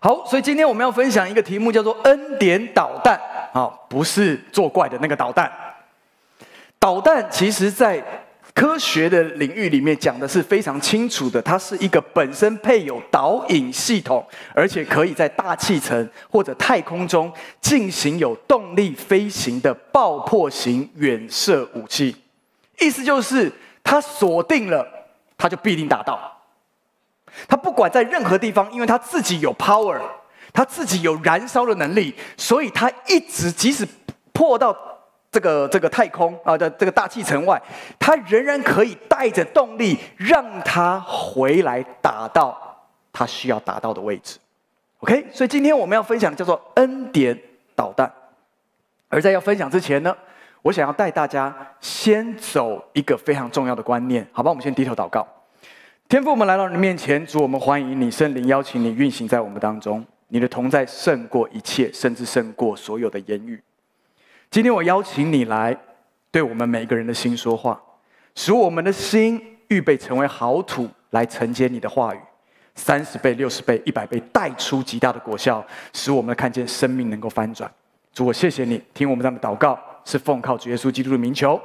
好，所以今天我们要分享一个题目，叫做“恩典导弹”。好，不是作怪的那个导弹。导弹其实，在科学的领域里面讲的是非常清楚的，它是一个本身配有导引系统，而且可以在大气层或者太空中进行有动力飞行的爆破型远射武器。意思就是，它锁定了，它就必定打到。他不管在任何地方，因为他自己有 power，他自己有燃烧的能力，所以他一直即使破到这个这个太空啊的这个大气层外，他仍然可以带着动力让他回来打到他需要达到的位置。OK，所以今天我们要分享的叫做恩典导弹。而在要分享之前呢，我想要带大家先走一个非常重要的观念，好吧？我们先低头祷告。天父，我们来到你面前，主，我们欢迎你，圣灵邀请你运行在我们当中。你的同在胜过一切，甚至胜过所有的言语。今天我邀请你来，对我们每个人的心说话，使我们的心预备成为好土，来承接你的话语，三十倍、六十倍、一百倍，带出极大的果效，使我们看见生命能够翻转。主，我谢谢你，听我们这样的祷告，是奉靠主耶稣基督的名求，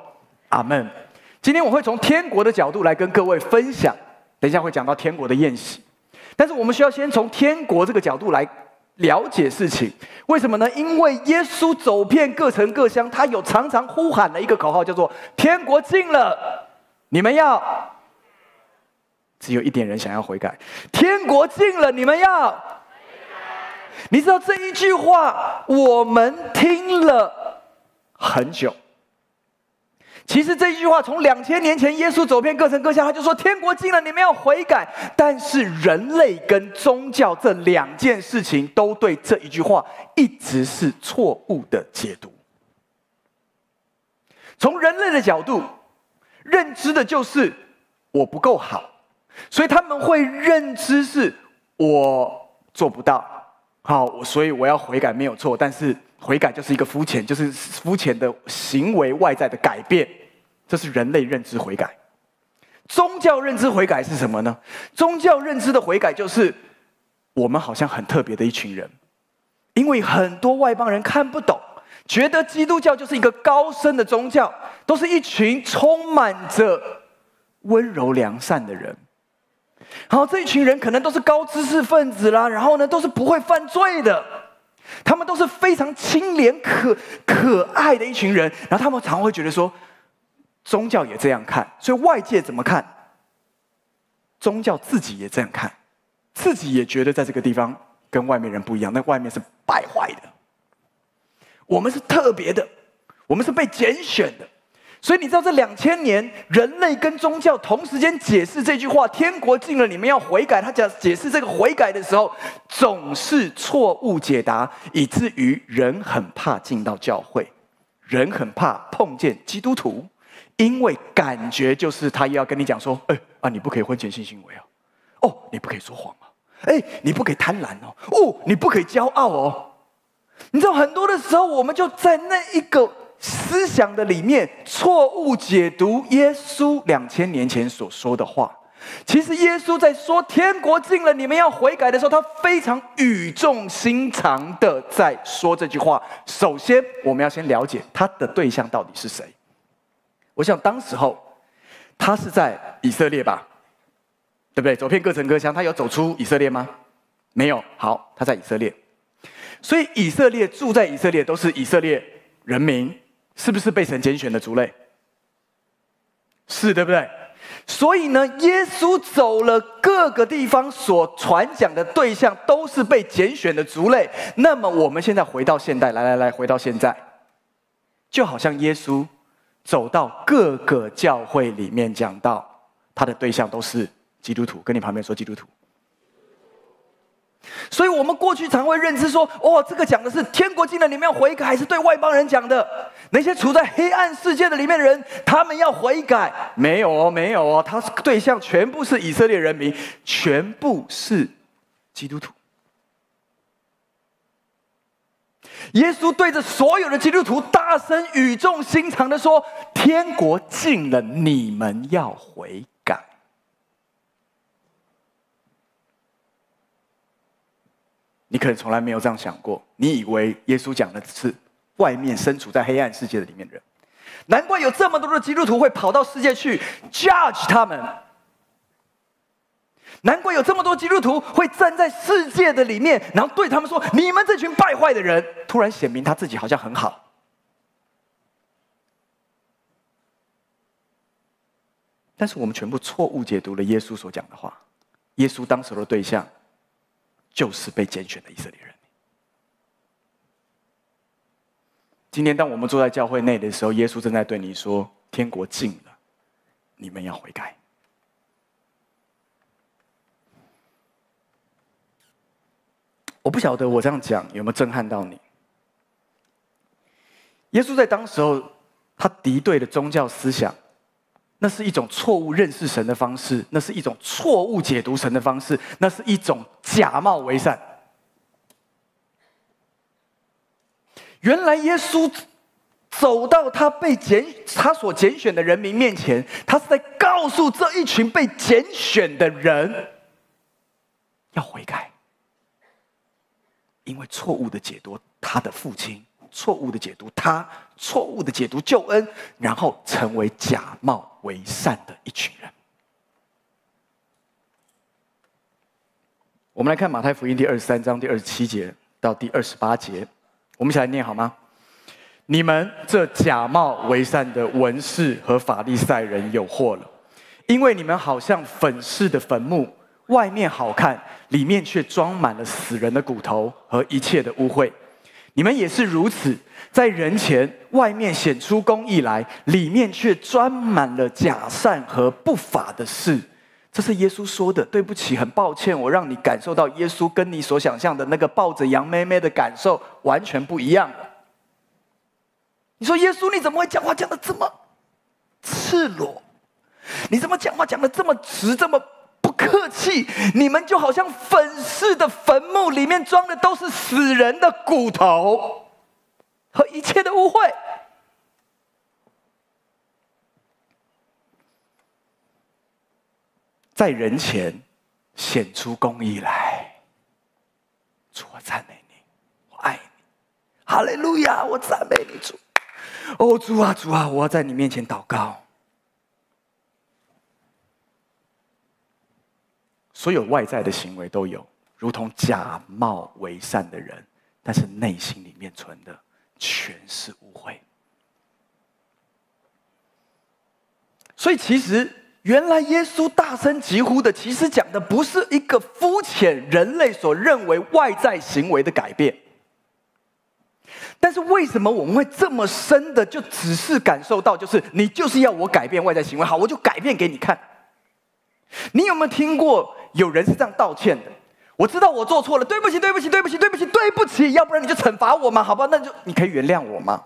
阿门。今天我会从天国的角度来跟各位分享。等一下会讲到天国的宴席，但是我们需要先从天国这个角度来了解事情。为什么呢？因为耶稣走遍各城各乡，他有常常呼喊的一个口号，叫做“天国近了”，你们要。只有一点人想要悔改，“天国近了”，你们要。你知道这一句话，我们听了很久。其实这一句话从两千年前耶稣走遍各城各乡，他就说天国近了，你们要悔改。但是人类跟宗教这两件事情都对这一句话一直是错误的解读。从人类的角度认知的就是我不够好，所以他们会认知是我做不到，好，我所以我要悔改没有错，但是。悔改就是一个肤浅，就是肤浅的行为外在的改变，这是人类认知悔改。宗教认知悔改是什么呢？宗教认知的悔改就是我们好像很特别的一群人，因为很多外邦人看不懂，觉得基督教就是一个高深的宗教，都是一群充满着温柔良善的人。好，这一群人可能都是高知识分子啦，然后呢，都是不会犯罪的。他们都是非常清廉可可爱的一群人，然后他们常会觉得说，宗教也这样看，所以外界怎么看，宗教自己也这样看，自己也觉得在这个地方跟外面人不一样，那外面是败坏的，我们是特别的，我们是被拣选的。所以你知道，这两千年，人类跟宗教同时间解释这句话“天国近了，你们要悔改”。他讲解释这个悔改的时候，总是错误解答，以至于人很怕进到教会，人很怕碰见基督徒，因为感觉就是他又要跟你讲说：“哎啊，你不可以婚前性行为啊，哦，你不可以说谎啊，哎，你不可以贪婪哦，哦，你不可以骄傲哦。”你知道，很多的时候，我们就在那一个。思想的里面错误解读耶稣两千年前所说的话。其实耶稣在说天国近了，你们要悔改的时候，他非常语重心长的在说这句话。首先，我们要先了解他的对象到底是谁。我想当时候他是在以色列吧，对不对？走遍各城各乡，他有走出以色列吗？没有。好，他在以色列，所以以色列住在以色列都是以色列人民。是不是被神拣选的族类？是，对不对？所以呢，耶稣走了各个地方，所传讲的对象都是被拣选的族类。那么，我们现在回到现代，来来来，回到现在，就好像耶稣走到各个教会里面，讲到他的对象都是基督徒。跟你旁边说基督徒。所以，我们过去常会认知说：“哦，这个讲的是天国近了，你们要悔改，还是对外邦人讲的？那些处在黑暗世界的里面的人，他们要悔改？没有哦，没有哦，他对象全部是以色列人民，全部是基督徒。耶稣对着所有的基督徒大声语重心长的说：‘天国近了，你们要悔。’”你可能从来没有这样想过，你以为耶稣讲的是外面身处在黑暗世界的里面的人。难怪有这么多的基督徒会跑到世界去 judge 他们。难怪有这么多基督徒会站在世界的里面，然后对他们说：“你们这群败坏的人！”突然显明他自己好像很好。但是我们全部错误解读了耶稣所讲的话。耶稣当时的对象就是被拣选的以色列人。今天当我们坐在教会内的时候，耶稣正在对你说：“天国近了，你们要悔改。”我不晓得我这样讲有没有震撼到你。耶稣在当时候，他敌对的宗教思想，那是一种错误认识神的方式，那是一种错误解读神的方式，那是一种假冒为善。原来耶稣走到他被拣、他所拣选的人民面前，他是在告诉这一群被拣选的人要悔改。因为错误的解读他的父亲，错误的解读他，错误的解读救恩，然后成为假冒为善的一群人。我们来看马太福音第二十三章第二十七节到第二十八节，我们一起来念好吗？你们这假冒为善的文士和法利赛人有祸了，因为你们好像粉饰的坟墓。外面好看，里面却装满了死人的骨头和一切的污秽。你们也是如此，在人前外面显出公义来，里面却装满了假善和不法的事。这是耶稣说的。对不起，很抱歉，我让你感受到耶稣跟你所想象的那个抱着羊妹妹的感受完全不一样了。你说耶稣，你怎么会讲话讲得这么赤裸？你怎么讲话讲得这么直，这么？客气，你们就好像粉饰的坟墓，里面装的都是死人的骨头和一切的污秽，在人前显出公义来。主，我赞美你，我爱你，哈利路亚！我赞美你，主。哦，主啊，主啊，我要在你面前祷告。所有外在的行为都有，如同假冒为善的人，但是内心里面存的全是污秽。所以，其实原来耶稣大声疾呼的，其实讲的不是一个肤浅人类所认为外在行为的改变。但是，为什么我们会这么深的就只是感受到，就是你就是要我改变外在行为，好，我就改变给你看。你有没有听过？有人是这样道歉的，我知道我做错了，对不起，对不起，对不起，对不起，对不起，要不然你就惩罚我嘛，好吧？那就你可以原谅我吗？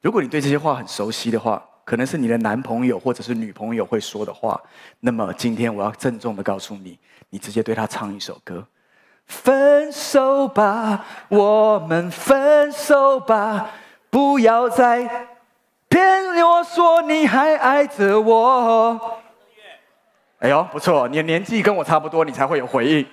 如果你对这些话很熟悉的话，可能是你的男朋友或者是女朋友会说的话，那么今天我要郑重的告诉你，你直接对他唱一首歌：分手吧，我们分手吧，不要再骗我说你还爱着我。哎呦，不错，你的年纪跟我差不多，你才会有回应。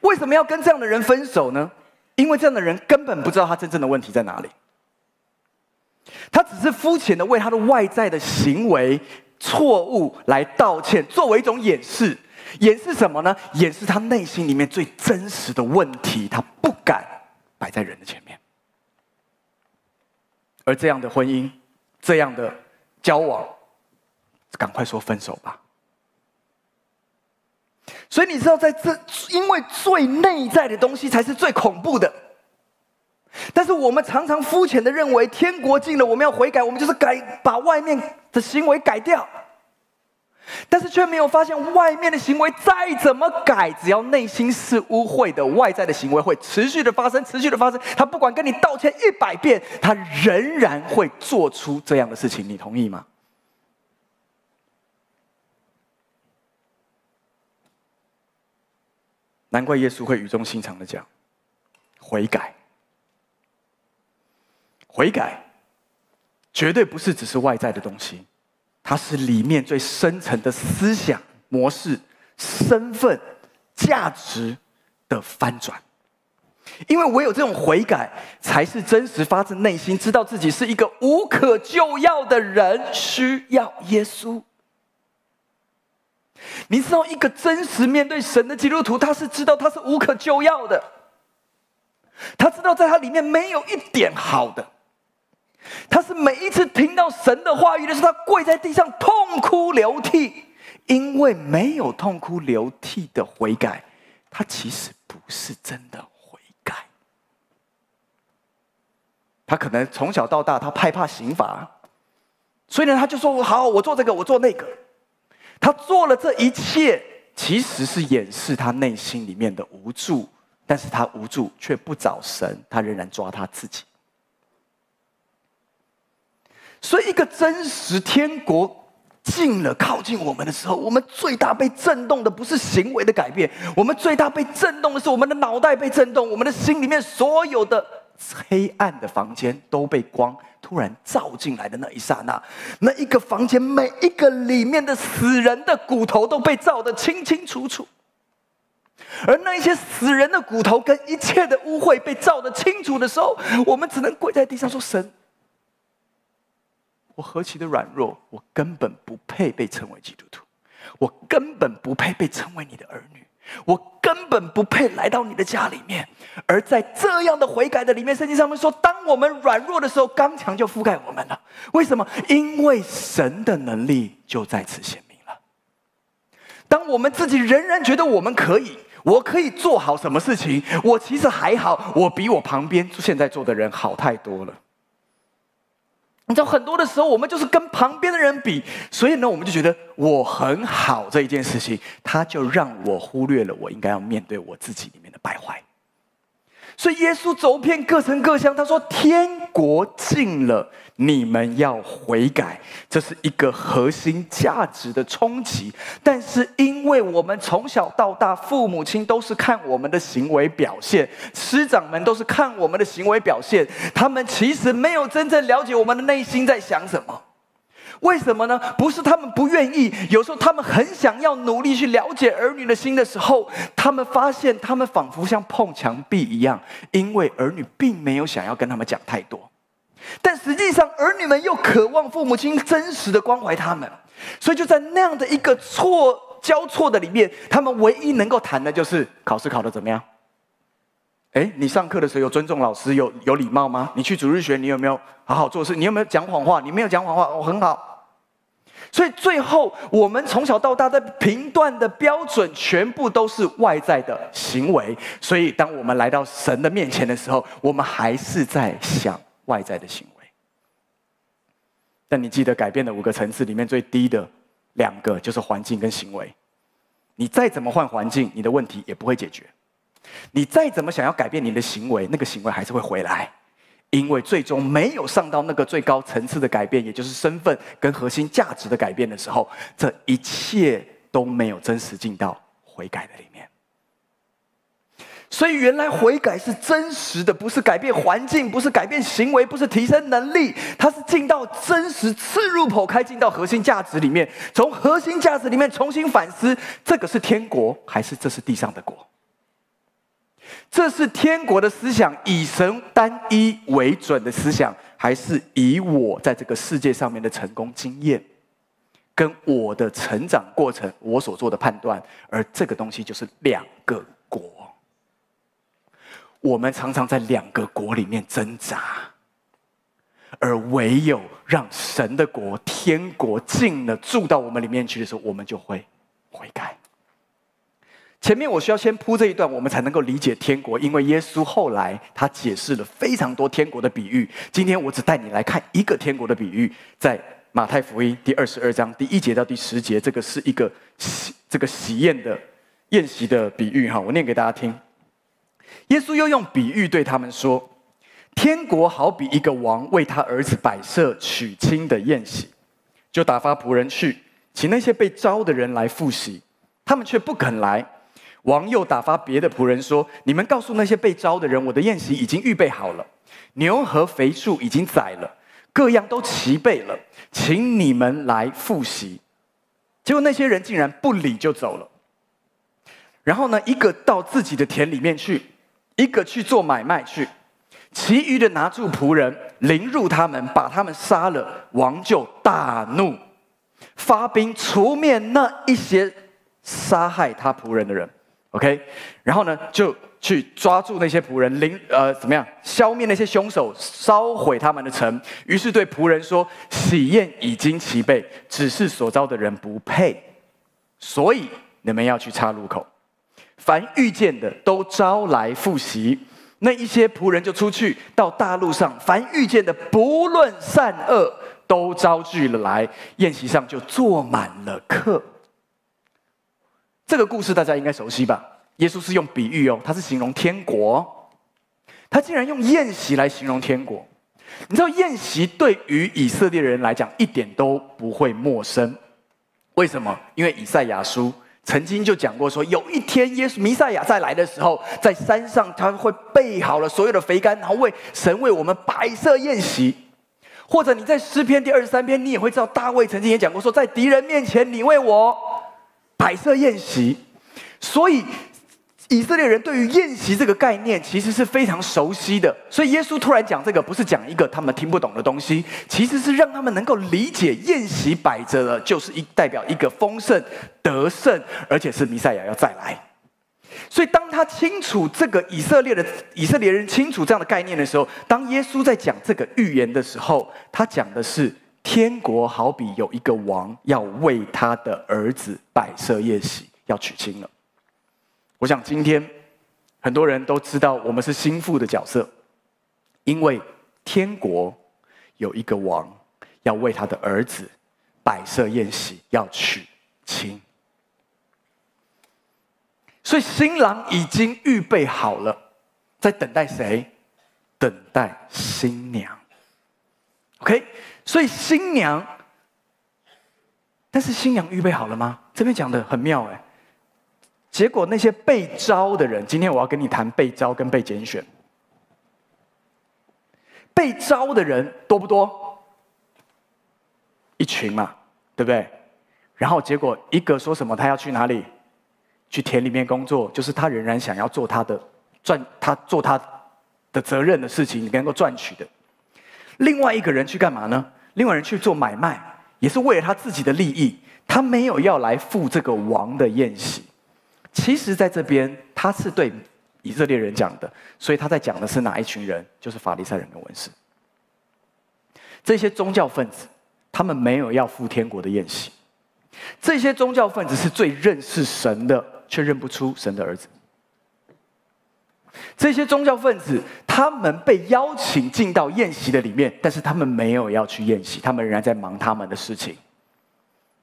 为什么要跟这样的人分手呢？因为这样的人根本不知道他真正的问题在哪里。他只是肤浅的为他的外在的行为错误来道歉，作为一种掩饰。掩饰什么呢？掩饰他内心里面最真实的问题，他不敢摆在人的前面。而这样的婚姻，这样的。交往，赶快说分手吧。所以你知道，在这，因为最内在的东西才是最恐怖的。但是我们常常肤浅的认为，天国近了，我们要悔改，我们就是改，把外面的行为改掉。但是却没有发现，外面的行为再怎么改，只要内心是污秽的，外在的行为会持续的发生，持续的发生。他不管跟你道歉一百遍，他仍然会做出这样的事情。你同意吗？难怪耶稣会语重心长的讲：悔改，悔改，绝对不是只是外在的东西。它是里面最深层的思想模式、身份、价值的翻转。因为唯有这种悔改，才是真实发自内心，知道自己是一个无可救药的人，需要耶稣。你知道，一个真实面对神的基督徒，他是知道他是无可救药的，他知道在他里面没有一点好的，他是每一次听到神的话语的时候，他跪在地上痛哭流涕，因为没有痛哭流涕的悔改，他其实不是真的悔改。他可能从小到大，他害怕刑罚，所以呢，他就说：“好，我做这个，我做那个。”他做了这一切，其实是掩饰他内心里面的无助。但是他无助却不找神，他仍然抓他自己。所以，一个真实天国近了、靠近我们的时候，我们最大被震动的不是行为的改变，我们最大被震动的是我们的脑袋被震动，我们的心里面所有的。黑暗的房间都被光突然照进来的那一刹那，那一个房间每一个里面的死人的骨头都被照得清清楚楚，而那一些死人的骨头跟一切的污秽被照得清楚的时候，我们只能跪在地上说：“神，我何其的软弱，我根本不配被称为基督徒，我根本不配被称为你的儿女。”我根本不配来到你的家里面，而在这样的悔改的里面，圣经上面说，当我们软弱的时候，刚强就覆盖我们了。为什么？因为神的能力就在此显明了。当我们自己仍然觉得我们可以，我可以做好什么事情，我其实还好，我比我旁边现在做的人好太多了。你知道，很多的时候，我们就是跟旁边的人比，所以呢，我们就觉得我很好这一件事情，他就让我忽略了我应该要面对我自己里面的败坏。所以耶稣走遍各城各乡，他说：“天国近了，你们要悔改。”这是一个核心价值的冲击。但是因为我们从小到大，父母亲都是看我们的行为表现，师长们都是看我们的行为表现，他们其实没有真正了解我们的内心在想什么。为什么呢？不是他们不愿意，有时候他们很想要努力去了解儿女的心的时候，他们发现他们仿佛像碰墙壁一样，因为儿女并没有想要跟他们讲太多，但实际上儿女们又渴望父母亲真实的关怀他们，所以就在那样的一个错交错的里面，他们唯一能够谈的就是考试考得怎么样？诶，你上课的时候有尊重老师，有有礼貌吗？你去主日学，你有没有好好做事？你有没有讲谎话？你没有讲谎话，哦，很好。所以最后，我们从小到大的评断的标准，全部都是外在的行为。所以，当我们来到神的面前的时候，我们还是在想外在的行为。但你记得，改变的五个层次里面最低的两个，就是环境跟行为。你再怎么换环境，你的问题也不会解决。你再怎么想要改变你的行为，那个行为还是会回来，因为最终没有上到那个最高层次的改变，也就是身份跟核心价值的改变的时候，这一切都没有真实进到悔改的里。所以，原来悔改是真实的，不是改变环境，不是改变行为，不是提升能力，它是进到真实刺入口开，进到核心价值里面，从核心价值里面重新反思：这个是天国，还是这是地上的国？这是天国的思想，以神单一为准的思想，还是以我在这个世界上面的成功经验，跟我的成长过程，我所做的判断，而这个东西就是两个。我们常常在两个国里面挣扎，而唯有让神的国、天国进了住到我们里面去的时候，我们就会悔改。前面我需要先铺这一段，我们才能够理解天国。因为耶稣后来他解释了非常多天国的比喻。今天我只带你来看一个天国的比喻，在马太福音第二十二章第一节到第十节，这个是一个喜这个喜宴的宴席的比喻哈。我念给大家听。耶稣又用比喻对他们说：天国好比一个王为他儿子摆设娶亲的宴席，就打发仆人去请那些被招的人来赴席，他们却不肯来。王又打发别的仆人说：“你们告诉那些被招的人，我的宴席已经预备好了，牛和肥畜已经宰了，各样都齐备了，请你们来赴席。结果那些人竟然不理就走了。然后呢，一个到自己的田里面去，一个去做买卖去，其余的拿住仆人，凌辱他们，把他们杀了。王就大怒，发兵除灭那一些杀害他仆人的人。OK，然后呢，就去抓住那些仆人，凌呃怎么样，消灭那些凶手，烧毁他们的城。于是对仆人说：“喜宴已经齐备，只是所招的人不配，所以你们要去岔路口，凡遇见的都招来复习。那一些仆人就出去到大路上，凡遇见的不论善恶，都招聚了来，宴席上就坐满了客。”这个故事大家应该熟悉吧？耶稣是用比喻哦，他是形容天国，他竟然用宴席来形容天国。你知道宴席对于以色列人来讲一点都不会陌生，为什么？因为以赛亚书曾经就讲过说，有一天耶稣弥赛亚再来的时候，在山上他会备好了所有的肥甘，然后为神为我们摆设宴席。或者你在诗篇第二十三篇，你也会知道大卫曾经也讲过说，在敌人面前你为我。摆设宴席，所以以色列人对于宴席这个概念其实是非常熟悉的。所以耶稣突然讲这个，不是讲一个他们听不懂的东西，其实是让他们能够理解宴席摆着的，就是一代表一个丰盛得胜，而且是弥赛亚要再来。所以当他清楚这个以色列的以色列人清楚这样的概念的时候，当耶稣在讲这个预言的时候，他讲的是。天国好比有一个王要为他的儿子摆设宴席，要娶亲了。我想今天很多人都知道我们是心腹的角色，因为天国有一个王要为他的儿子摆设宴席，要娶亲。所以新郎已经预备好了，在等待谁？等待新娘。OK。所以新娘，但是新娘预备好了吗？这边讲的很妙哎。结果那些被招的人，今天我要跟你谈被招跟被拣选。被招的人多不多？一群嘛，对不对？然后结果一个说什么？他要去哪里？去田里面工作，就是他仍然想要做他的赚，他做他的责任的事情，你能够赚取的。另外一个人去干嘛呢？另外人去做买卖，也是为了他自己的利益。他没有要来赴这个王的宴席。其实，在这边他是对以色列人讲的，所以他在讲的是哪一群人？就是法利赛人跟文士。这些宗教分子，他们没有要赴天国的宴席。这些宗教分子是最认识神的，却认不出神的儿子。这些宗教分子，他们被邀请进到宴席的里面，但是他们没有要去宴席，他们仍然在忙他们的事情。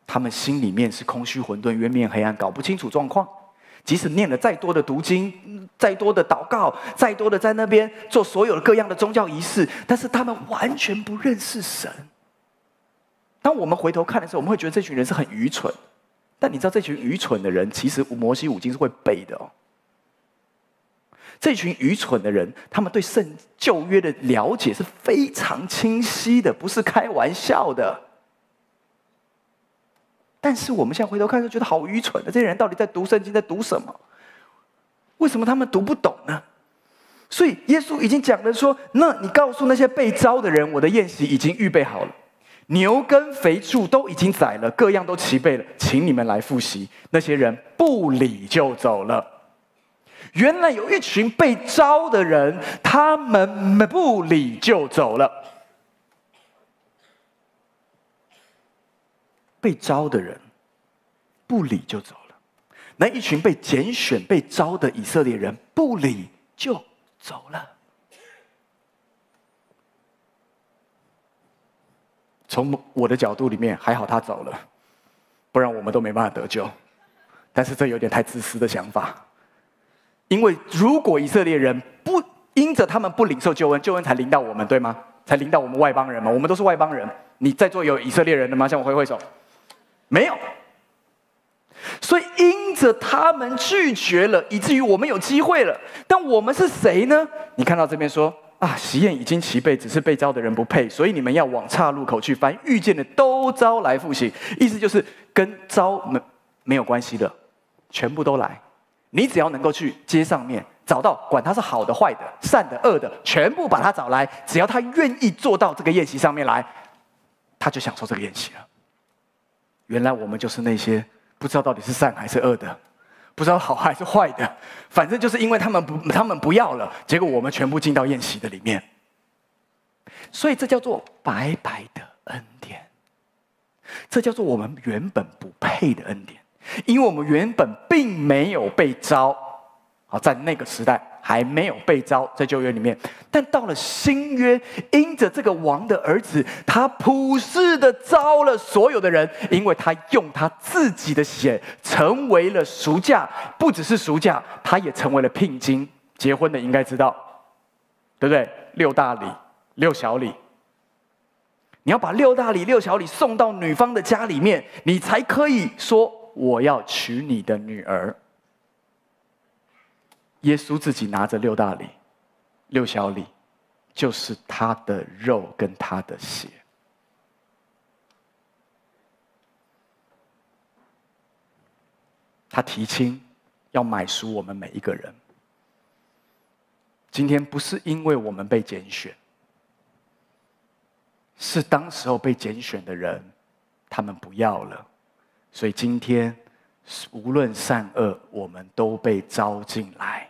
他们心里面是空虚混沌、渊面黑暗，搞不清楚状况。即使念了再多的读经、再多的祷告、再多的在那边做所有各样的宗教仪式，但是他们完全不认识神。当我们回头看的时候，我们会觉得这群人是很愚蠢。但你知道，这群愚蠢的人，其实摩西五经是会背的哦。这群愚蠢的人，他们对圣旧约的了解是非常清晰的，不是开玩笑的。但是我们现在回头看，就觉得好愚蠢的。这些人到底在读圣经，在读什么？为什么他们读不懂呢？所以耶稣已经讲了说：“那你告诉那些被招的人，我的宴席已经预备好了，牛跟肥畜都已经宰了，各样都齐备了，请你们来复习。”那些人不理就走了。原来有一群被招的人，他们不理就走了。被招的人不理就走了，那一群被拣选、被招的以色列人不理就走了。从我的角度里面，还好他走了，不然我们都没办法得救。但是这有点太自私的想法。因为如果以色列人不因着他们不领受救恩，救恩才临到我们，对吗？才临到我们外邦人吗？我们都是外邦人。你在座有以色列人的吗？向我挥挥手。没有。所以因着他们拒绝了，以至于我们有机会了。但我们是谁呢？你看到这边说啊，喜宴已经齐备，只是被招的人不配，所以你们要往岔路口去，凡遇见的都招来赴席。意思就是跟招没没有关系的，全部都来。你只要能够去街上面找到，管他是好的、坏的、善的、恶的，全部把他找来。只要他愿意坐到这个宴席上面来，他就享受这个宴席了。原来我们就是那些不知道到底是善还是恶的。不知道好还是坏的，反正就是因为他们不，他们不要了，结果我们全部进到宴席的里面，所以这叫做白白的恩典，这叫做我们原本不配的恩典，因为我们原本并没有被招，啊，在那个时代。还没有被招在旧约里面，但到了新约，因着这个王的儿子，他普世的招了所有的人，因为他用他自己的血成为了赎价，不只是赎价，他也成为了聘金。结婚的应该知道，对不对？六大礼、六小礼，你要把六大礼、六小礼送到女方的家里面，你才可以说我要娶你的女儿。耶稣自己拿着六大礼、六小礼，就是他的肉跟他的血。他提亲要买赎我们每一个人。今天不是因为我们被拣选，是当时候被拣选的人，他们不要了，所以今天无论善恶，我们都被招进来。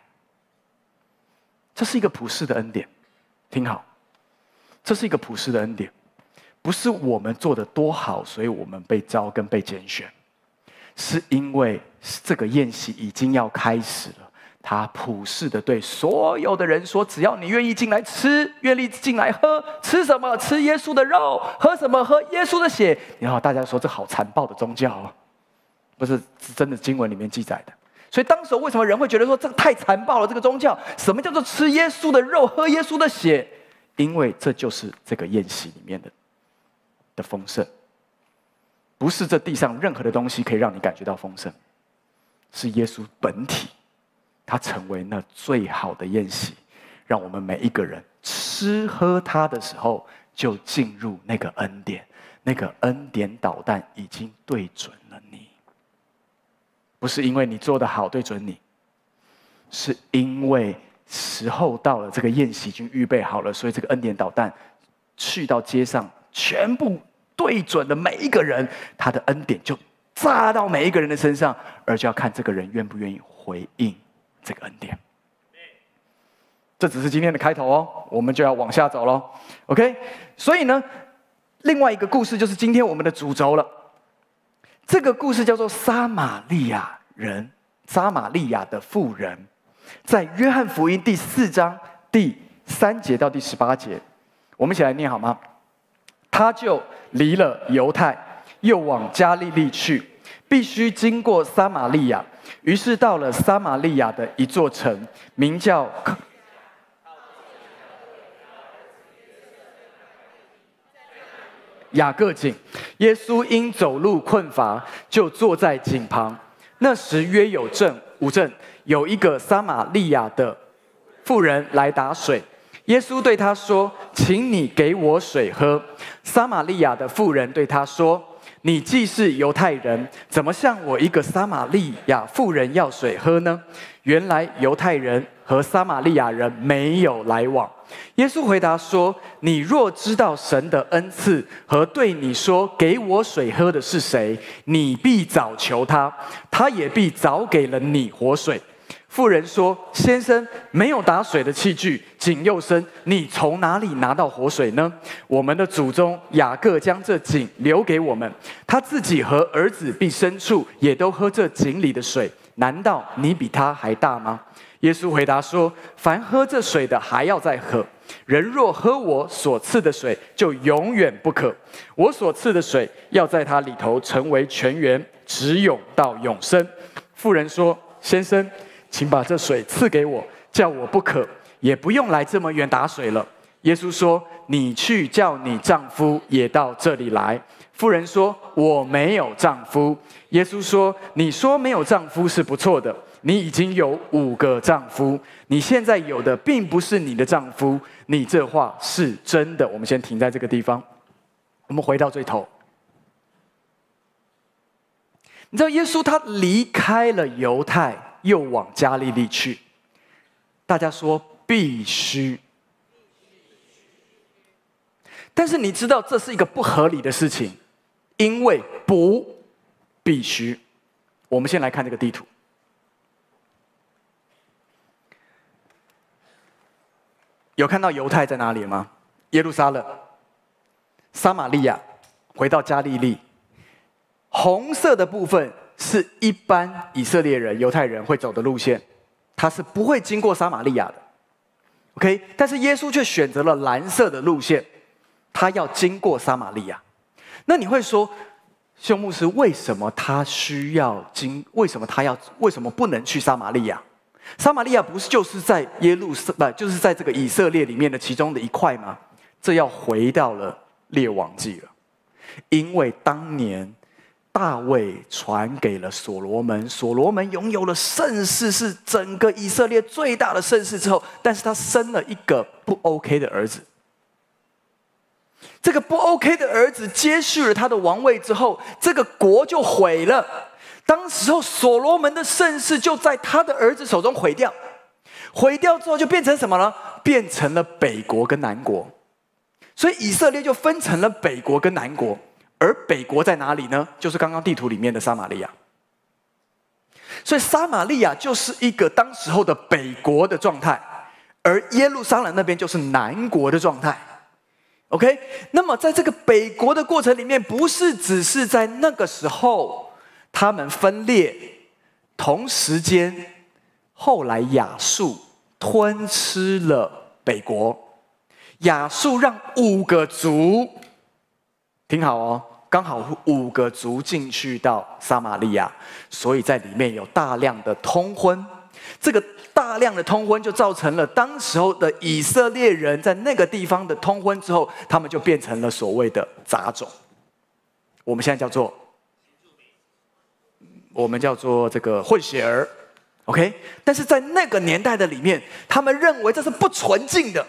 这是一个普世的恩典，听好，这是一个普世的恩典，不是我们做的多好，所以我们被招跟被拣选，是因为这个宴席已经要开始了，他普世的对所有的人说：只要你愿意进来吃，愿意进来喝，吃什么？吃耶稣的肉，喝什么？喝耶稣的血。然后大家说这好残暴的宗教啊，不是，是真的经文里面记载的。所以当时为什么人会觉得说这个太残暴了？这个宗教什么叫做吃耶稣的肉、喝耶稣的血？因为这就是这个宴席里面的的丰盛，不是这地上任何的东西可以让你感觉到丰盛，是耶稣本体，他成为那最好的宴席，让我们每一个人吃喝他的时候就进入那个恩典，那个恩典导弹已经对准了你。不是因为你做的好对准你，是因为时候到了，这个宴席已经预备好了，所以这个恩典导弹去到街上，全部对准了每一个人，他的恩典就炸到每一个人的身上，而就要看这个人愿不愿意回应这个恩典。这只是今天的开头哦，我们就要往下走喽。OK，所以呢，另外一个故事就是今天我们的主轴了。这个故事叫做撒玛利亚人，撒玛利亚的妇人，在约翰福音第四章第三节到第十八节，我们一起来念好吗？他就离了犹太，又往加利利去，必须经过撒玛利亚，于是到了撒玛利亚的一座城，名叫。雅各井，耶稣因走路困乏，就坐在井旁。那时约有正午正，有一个撒玛利亚的妇人来打水。耶稣对他说：“请你给我水喝。”撒玛利亚的妇人对他说：“你既是犹太人，怎么向我一个撒玛利亚妇人要水喝呢？”原来犹太人和撒玛利亚人没有来往。耶稣回答说：“你若知道神的恩赐和对你说‘给我水喝’的是谁，你必早求他，他也必早给了你活水。”妇人说：“先生，没有打水的器具，井又深，你从哪里拿到活水呢？我们的祖宗雅各将这井留给我们，他自己和儿子并牲畜也都喝这井里的水。难道你比他还大吗？”耶稣回答说：“凡喝这水的，还要再喝。”人若喝我所赐的水，就永远不渴。我所赐的水，要在他里头成为泉源，直涌到永生。妇人说：“先生，请把这水赐给我，叫我不渴，也不用来这么远打水了。”耶稣说：“你去叫你丈夫也到这里来。”妇人说：“我没有丈夫。”耶稣说：“你说没有丈夫是不错的，你已经有五个丈夫，你现在有的并不是你的丈夫。你这话是真的。”我们先停在这个地方，我们回到最头。你知道耶稣他离开了犹太，又往加利利去。大家说必须，但是你知道这是一个不合理的事情，因为不必须。我们先来看这个地图，有看到犹太在哪里吗？耶路撒冷、撒玛利亚，回到加利利。红色的部分是一般以色列人、犹太人会走的路线，他是不会经过撒玛利亚的。OK，但是耶稣却选择了蓝色的路线，他要经过撒玛利亚。那你会说，修牧师，为什么他需要经？为什么他要？为什么不能去撒玛利亚？撒玛利亚不是就是在耶路撒，不就是在这个以色列里面的其中的一块吗？这要回到了列王记了，因为当年。大卫传给了所罗门，所罗门拥有了盛世，是整个以色列最大的盛世之后，但是他生了一个不 OK 的儿子。这个不 OK 的儿子接续了他的王位之后，这个国就毁了。当时候所罗门的盛世就在他的儿子手中毁掉，毁掉之后就变成什么呢？变成了北国跟南国，所以以色列就分成了北国跟南国。而北国在哪里呢？就是刚刚地图里面的撒玛利亚。所以撒玛利亚就是一个当时候的北国的状态，而耶路撒冷那边就是南国的状态。OK，那么在这个北国的过程里面，不是只是在那个时候他们分裂，同时间后来亚述吞吃了北国，亚述让五个族，听好哦。刚好五个族进去到撒玛利亚，所以在里面有大量的通婚。这个大量的通婚就造成了当时候的以色列人在那个地方的通婚之后，他们就变成了所谓的杂种。我们现在叫做，我们叫做这个混血儿，OK？但是在那个年代的里面，他们认为这是不纯净的，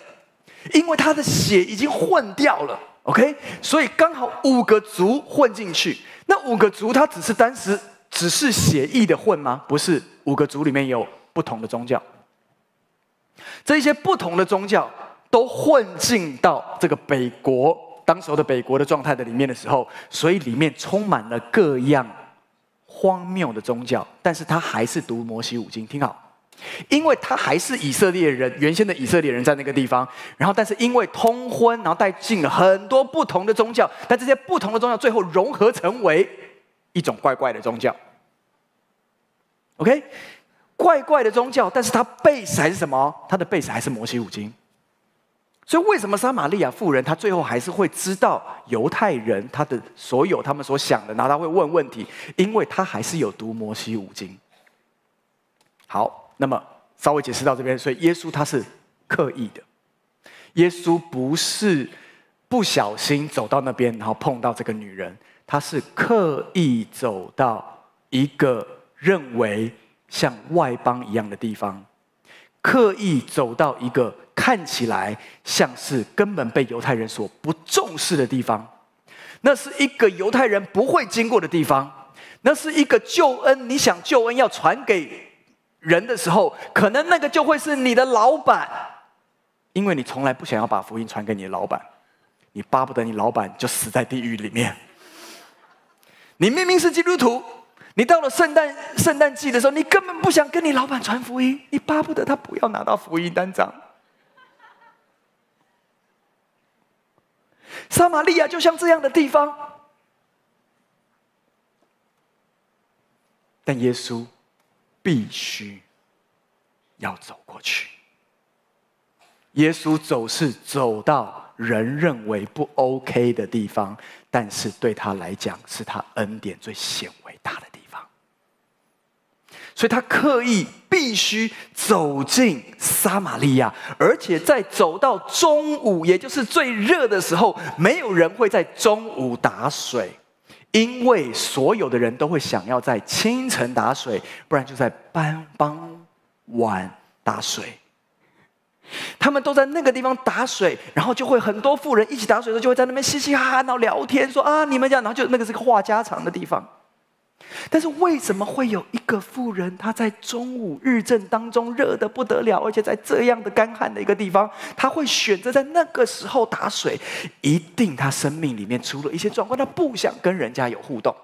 因为他的血已经混掉了。OK，所以刚好五个族混进去。那五个族，它只是当时只是血意的混吗？不是，五个族里面有不同的宗教。这些不同的宗教都混进到这个北国，当时候的北国的状态的里面的时候，所以里面充满了各样荒谬的宗教。但是他还是读摩西五经，听好。因为他还是以色列人，原先的以色列人在那个地方，然后但是因为通婚，然后带进了很多不同的宗教，但这些不同的宗教最后融合成为一种怪怪的宗教。OK，怪怪的宗教，但是它 base 还是什么？它的 base 还是摩西五经。所以为什么撒玛利亚妇人她最后还是会知道犹太人他的所有他们所想的，然后他会问问题，因为他还是有读摩西五经。好。那么稍微解释到这边，所以耶稣他是刻意的，耶稣不是不小心走到那边，然后碰到这个女人，他是刻意走到一个认为像外邦一样的地方，刻意走到一个看起来像是根本被犹太人所不重视的地方，那是一个犹太人不会经过的地方，那是一个救恩，你想救恩要传给。人的时候，可能那个就会是你的老板，因为你从来不想要把福音传给你的老板，你巴不得你老板就死在地狱里面。你明明是基督徒，你到了圣诞圣诞季的时候，你根本不想跟你老板传福音，你巴不得他不要拿到福音单张。撒玛利亚就像这样的地方，但耶稣。必须要走过去。耶稣走是走到人认为不 OK 的地方，但是对他来讲是他恩典最显。所以他刻意必须走进撒玛利亚，而且在走到中午，也就是最热的时候，没有人会在中午打水，因为所有的人都会想要在清晨打水，不然就在傍傍晚打水。他们都在那个地方打水，然后就会很多富人一起打水的时候，就会在那边嘻嘻哈哈，然后聊天，说啊，你们这样，然后就那个是个话家常的地方。但是为什么会有一个妇人，她在中午日正当中热得不得了，而且在这样的干旱的一个地方，她会选择在那个时候打水？一定她生命里面出了一些状况，她不想跟人家有互动，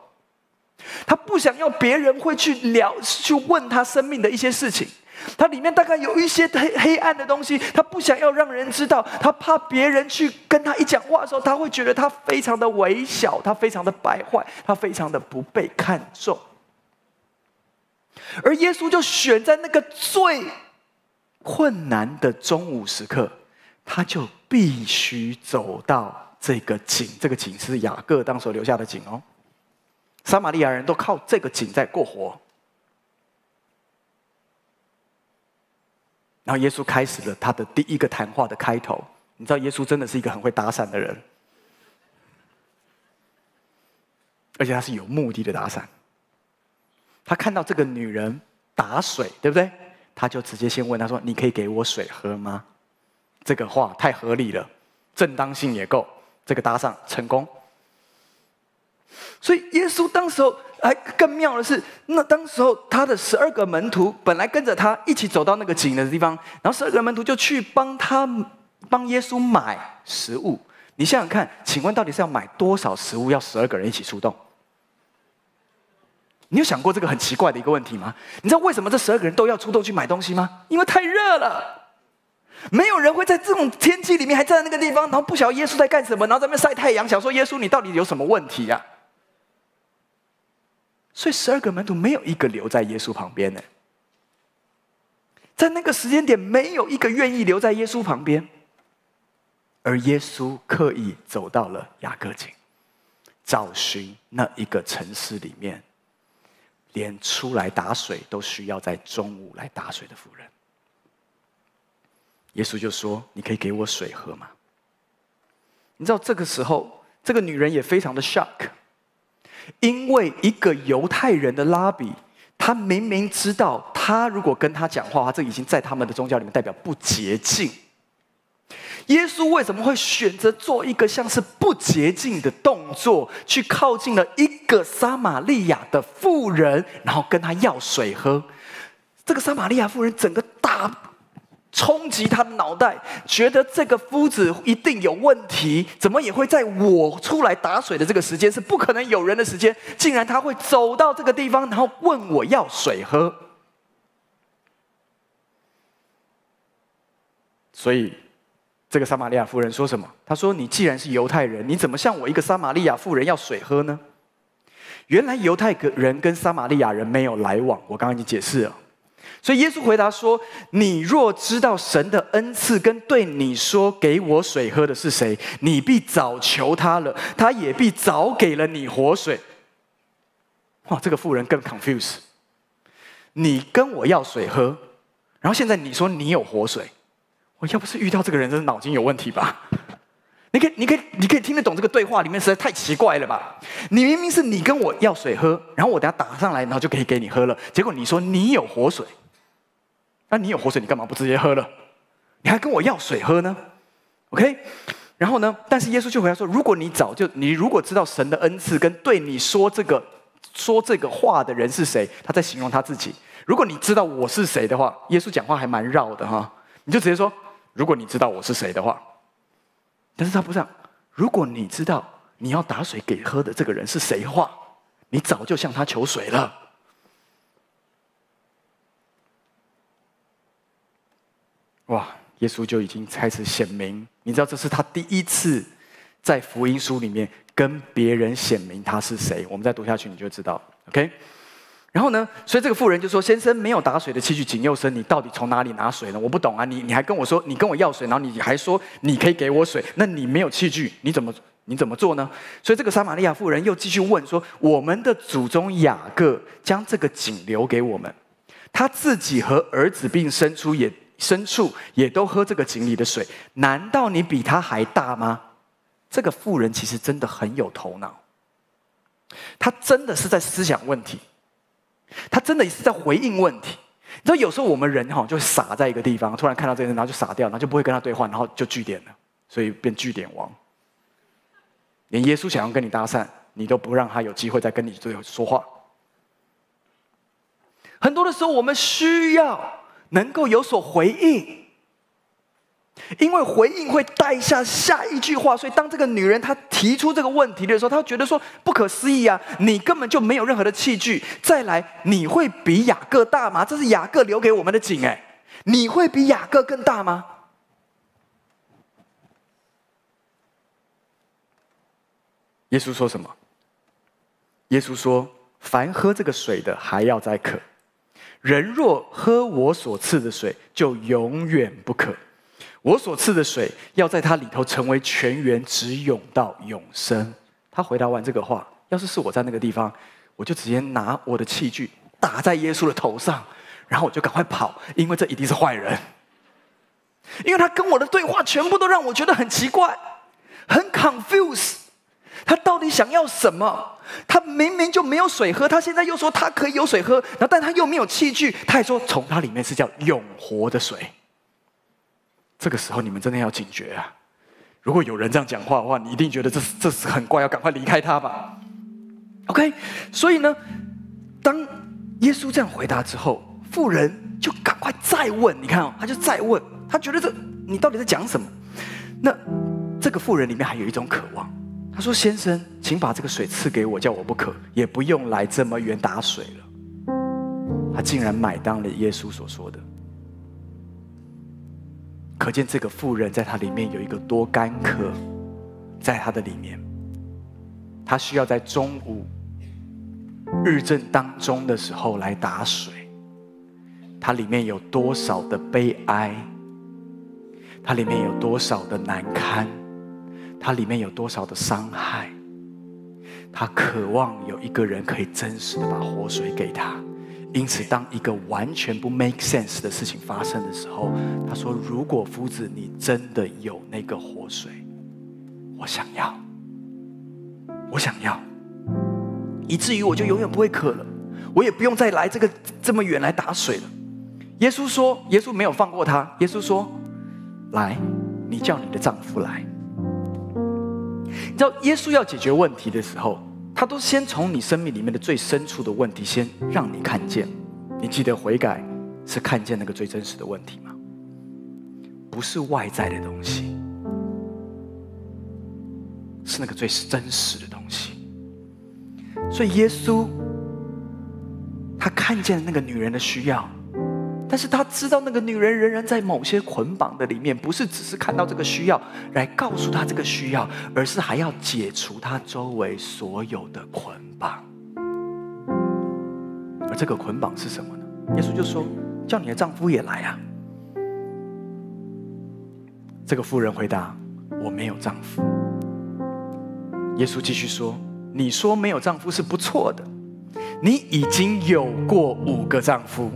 她不想要别人会去聊，去问她生命的一些事情。他里面大概有一些黑黑暗的东西，他不想要让人知道，他怕别人去跟他一讲话的时候，他会觉得他非常的微小，他非常的败坏，他非常的不被看重。而耶稣就选在那个最困难的中午时刻，他就必须走到这个井，这个井是雅各当时留下的井哦，撒玛利亚人都靠这个井在过活。然后耶稣开始了他的第一个谈话的开头。你知道耶稣真的是一个很会搭讪的人，而且他是有目的的搭讪。他看到这个女人打水，对不对？他就直接先问他说：“你可以给我水喝吗？”这个话太合理了，正当性也够，这个搭讪成功。所以耶稣当时候还更妙的是，那当时候他的十二个门徒本来跟着他一起走到那个井的地方，然后十二个门徒就去帮他帮耶稣买食物。你想想看，请问到底是要买多少食物，要十二个人一起出动？你有想过这个很奇怪的一个问题吗？你知道为什么这十二个人都要出动去买东西吗？因为太热了，没有人会在这种天气里面还站在那个地方，然后不晓得耶稣在干什么，然后在那边晒太阳，想说耶稣你到底有什么问题呀？所以十二个门徒没有一个留在耶稣旁边呢，在那个时间点，没有一个愿意留在耶稣旁边，而耶稣刻意走到了雅各井，找寻那一个城市里面，连出来打水都需要在中午来打水的妇人。耶稣就说：“你可以给我水喝吗？”你知道这个时候，这个女人也非常的 shock。因为一个犹太人的拉比，他明明知道，他如果跟他讲话，这已经在他们的宗教里面代表不洁净。耶稣为什么会选择做一个像是不洁净的动作，去靠近了一个撒玛利亚的妇人，然后跟他要水喝？这个撒玛利亚妇人整个大。冲击他的脑袋，觉得这个夫子一定有问题，怎么也会在我出来打水的这个时间是不可能有人的时间，竟然他会走到这个地方，然后问我要水喝。所以，这个撒玛利亚妇人说什么？他说：“你既然是犹太人，你怎么向我一个撒玛利亚妇人要水喝呢？”原来犹太人跟撒玛利亚人没有来往，我刚刚已经解释了。所以耶稣回答说：“你若知道神的恩赐跟对你说给我水喝的是谁，你必早求他了，他也必早给了你活水。”哇，这个妇人更 confuse。你跟我要水喝，然后现在你说你有活水，我要不是遇到这个人，真是脑筋有问题吧？你可以，你可以，你可以听得懂这个对话里面实在太奇怪了吧？你明明是你跟我要水喝，然后我等下打上来，然后就可以给你喝了，结果你说你有活水。那你有活水，你干嘛不直接喝了？你还跟我要水喝呢？OK，然后呢？但是耶稣就回答说：如果你早就，你如果知道神的恩赐跟对你说这个说这个话的人是谁，他在形容他自己。如果你知道我是谁的话，耶稣讲话还蛮绕的哈，你就直接说：如果你知道我是谁的话，但是他不这样。如果你知道你要打水给喝的这个人是谁的话，你早就向他求水了。哇！耶稣就已经开始显明，你知道这是他第一次在福音书里面跟别人显明他是谁。我们再读下去，你就知道。OK，然后呢？所以这个妇人就说：“先生，没有打水的器具，井又深，你到底从哪里拿水呢？我不懂啊！你你还跟我说，你跟我要水，然后你还说你可以给我水，那你没有器具，你怎么你怎么做呢？”所以这个撒玛利亚妇人又继续问说：“我们的祖宗雅各将这个井留给我们。”他自己和儿子并生出也牲畜也都喝这个井里的水，难道你比他还大吗？这个富人其实真的很有头脑，他真的是在思想问题，他真的是在回应问题。你知道，有时候我们人哈就傻在一个地方，突然看到这个人，然后就傻掉，然后就不会跟他对话，然后就据点了，所以变据点王。连耶稣想要跟你搭讪，你都不让他有机会再跟你最后说话。很多的时候，我们需要能够有所回应，因为回应会带下下一句话。所以，当这个女人她提出这个问题的时候，她觉得说不可思议啊！你根本就没有任何的器具。再来，你会比雅各大吗？这是雅各留给我们的井，哎，你会比雅各更大吗？耶稣说什么？耶稣说：“凡喝这个水的，还要再渴。”人若喝我所赐的水，就永远不渴。我所赐的水要在他里头成为泉源，直涌到永生。他回答完这个话，要是是我在那个地方，我就直接拿我的器具打在耶稣的头上，然后我就赶快跑，因为这一定是坏人。因为他跟我的对话全部都让我觉得很奇怪，很 confuse。他到底想要什么？他明明就没有水喝，他现在又说他可以有水喝，然后但他又没有器具，他还说从他里面是叫永活的水。这个时候你们真的要警觉啊！如果有人这样讲话的话，你一定觉得这这是很怪，要赶快离开他吧。OK，所以呢，当耶稣这样回答之后，妇人就赶快再问。你看哦，他就再问，他觉得这你到底在讲什么？那这个妇人里面还有一种渴望。他说：“先生，请把这个水赐给我，叫我不渴，也不用来这么远打水了。”他竟然买单了耶稣所说的，可见这个妇人在他里面有一个多干渴，在他的里面，他需要在中午日正当中的时候来打水，他里面有多少的悲哀，他里面有多少的难堪。他里面有多少的伤害？他渴望有一个人可以真实的把活水给他。因此，当一个完全不 make sense 的事情发生的时候，他说：“如果夫子你真的有那个活水，我想要，我想要，以至于我就永远不会渴了，我也不用再来这个这么远来打水了。”耶稣说：“耶稣没有放过他。耶稣说：‘来，你叫你的丈夫来。’”你知道耶稣要解决问题的时候，他都先从你生命里面的最深处的问题先让你看见。你记得悔改是看见那个最真实的问题吗？不是外在的东西，是那个最真实的东西。所以耶稣他看见那个女人的需要。但是他知道那个女人仍然在某些捆绑的里面，不是只是看到这个需要来告诉他这个需要，而是还要解除他周围所有的捆绑。而这个捆绑是什么呢？耶稣就说：“叫你的丈夫也来啊。”这个妇人回答：“我没有丈夫。”耶稣继续说：“你说没有丈夫是不错的，你已经有过五个丈夫。”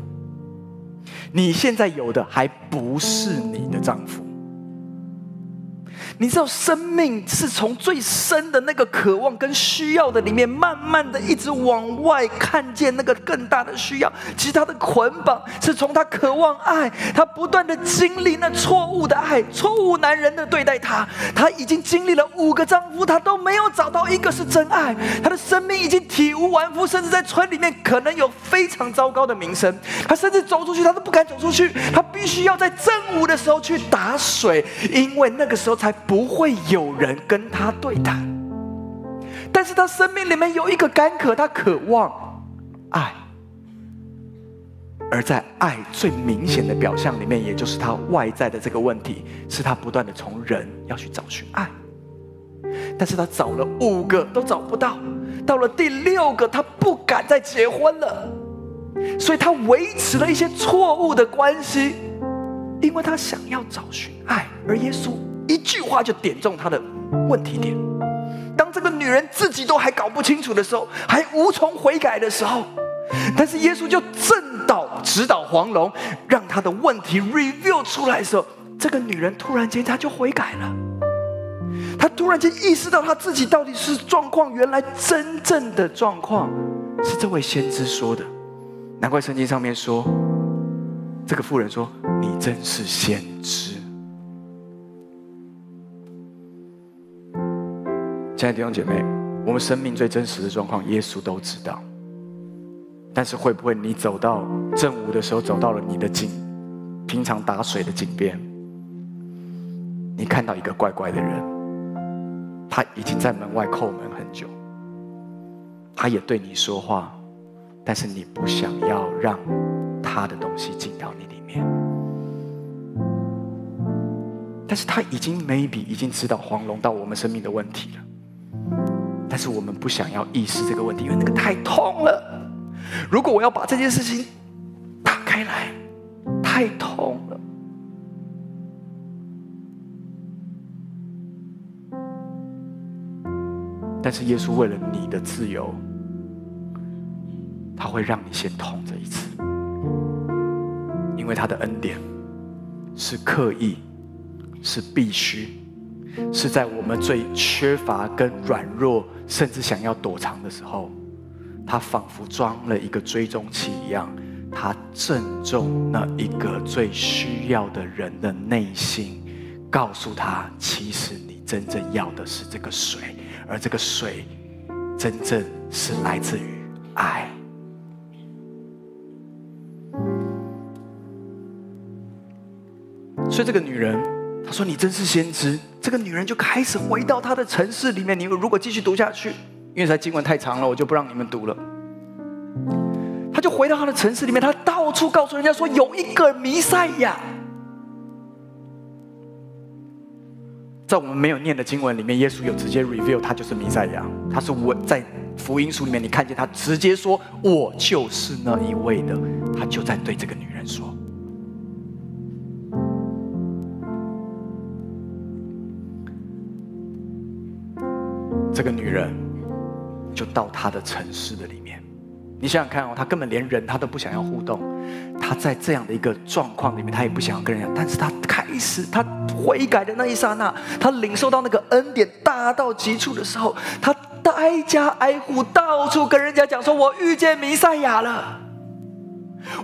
你现在有的还不是你的丈夫。你知道，生命是从最深的那个渴望跟需要的里面，慢慢的一直往外看见那个更大的需要。其实他的捆绑是从他渴望爱，他不断的经历那错误的爱，错误男人的对待他。他已经经历了五个丈夫，他都没有找到一个是真爱。他的生命已经体无完肤，甚至在村里面可能有非常糟糕的名声。他甚至走出去，他都不敢走出去，他必须要在正午的时候去打水，因为那个时候才。不会有人跟他对谈，但是他生命里面有一个干渴，他渴望爱，而在爱最明显的表象里面，也就是他外在的这个问题，是他不断的从人要去找寻爱，但是他找了五个都找不到，到了第六个，他不敢再结婚了，所以他维持了一些错误的关系，因为他想要找寻爱，而耶稣。一句话就点中他的问题点。当这个女人自己都还搞不清楚的时候，还无从悔改的时候，但是耶稣就正导指导黄龙，让他的问题 review 出来的时候，这个女人突然间她就悔改了。她突然间意识到她自己到底是状况，原来真正的状况是这位先知说的。难怪圣经上面说，这个妇人说：“你真是先知。”亲爱的弟兄姐妹，我们生命最真实的状况，耶稣都知道。但是会不会你走到正午的时候，走到了你的井，平常打水的井边，你看到一个怪怪的人，他已经在门外叩门很久，他也对你说话，但是你不想要让他的东西进到你里面，但是他已经 maybe 已经知道黄龙到我们生命的问题了。但是我们不想要意识这个问题，因为那个太痛了。如果我要把这件事情打开来，太痛了。但是耶稣为了你的自由，他会让你先痛这一次，因为他的恩典是刻意，是必须。是在我们最缺乏、跟软弱，甚至想要躲藏的时候，他仿佛装了一个追踪器一样，他正中那一个最需要的人的内心，告诉他：其实你真正要的是这个水，而这个水真正是来自于爱。所以这个女人。他说：“你真是先知。”这个女人就开始回到她的城市里面。你们如果继续读下去，因为这经文太长了，我就不让你们读了。他就回到他的城市里面，他到处告诉人家说有一个弥赛亚。在我们没有念的经文里面，耶稣有直接 reveal 他就是弥赛亚。他是我在福音书里面，你看见他直接说：“我就是那一位的。”他就在对这个女人说。这个女人就到她的城市的里面，你想想看哦，她根本连人她都不想要互动，她在这样的一个状况里面，她也不想要跟人讲。但是她开始，她悔改的那一刹那，她领受到那个恩典大到极处的时候，她挨家挨户到处跟人家讲说：“我遇见弥赛亚了。”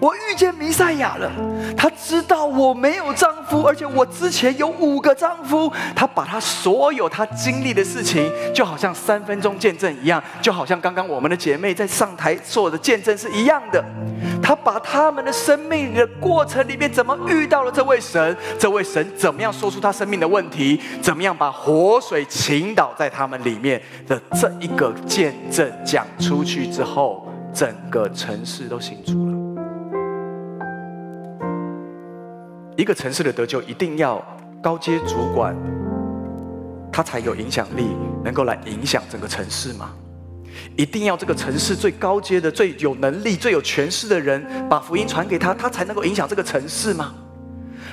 我遇见弥赛亚了，他知道我没有丈夫，而且我之前有五个丈夫。他把他所有他经历的事情，就好像三分钟见证一样，就好像刚刚我们的姐妹在上台做的见证是一样的。他把他们的生命的过程里面，怎么遇到了这位神，这位神怎么样说出他生命的问题，怎么样把活水倾倒在他们里面的这一个见证讲出去之后，整个城市都信主了。一个城市的得救，一定要高阶主管，他才有影响力，能够来影响整个城市吗？一定要这个城市最高阶的、最有能力、最有权势的人，把福音传给他，他才能够影响这个城市吗？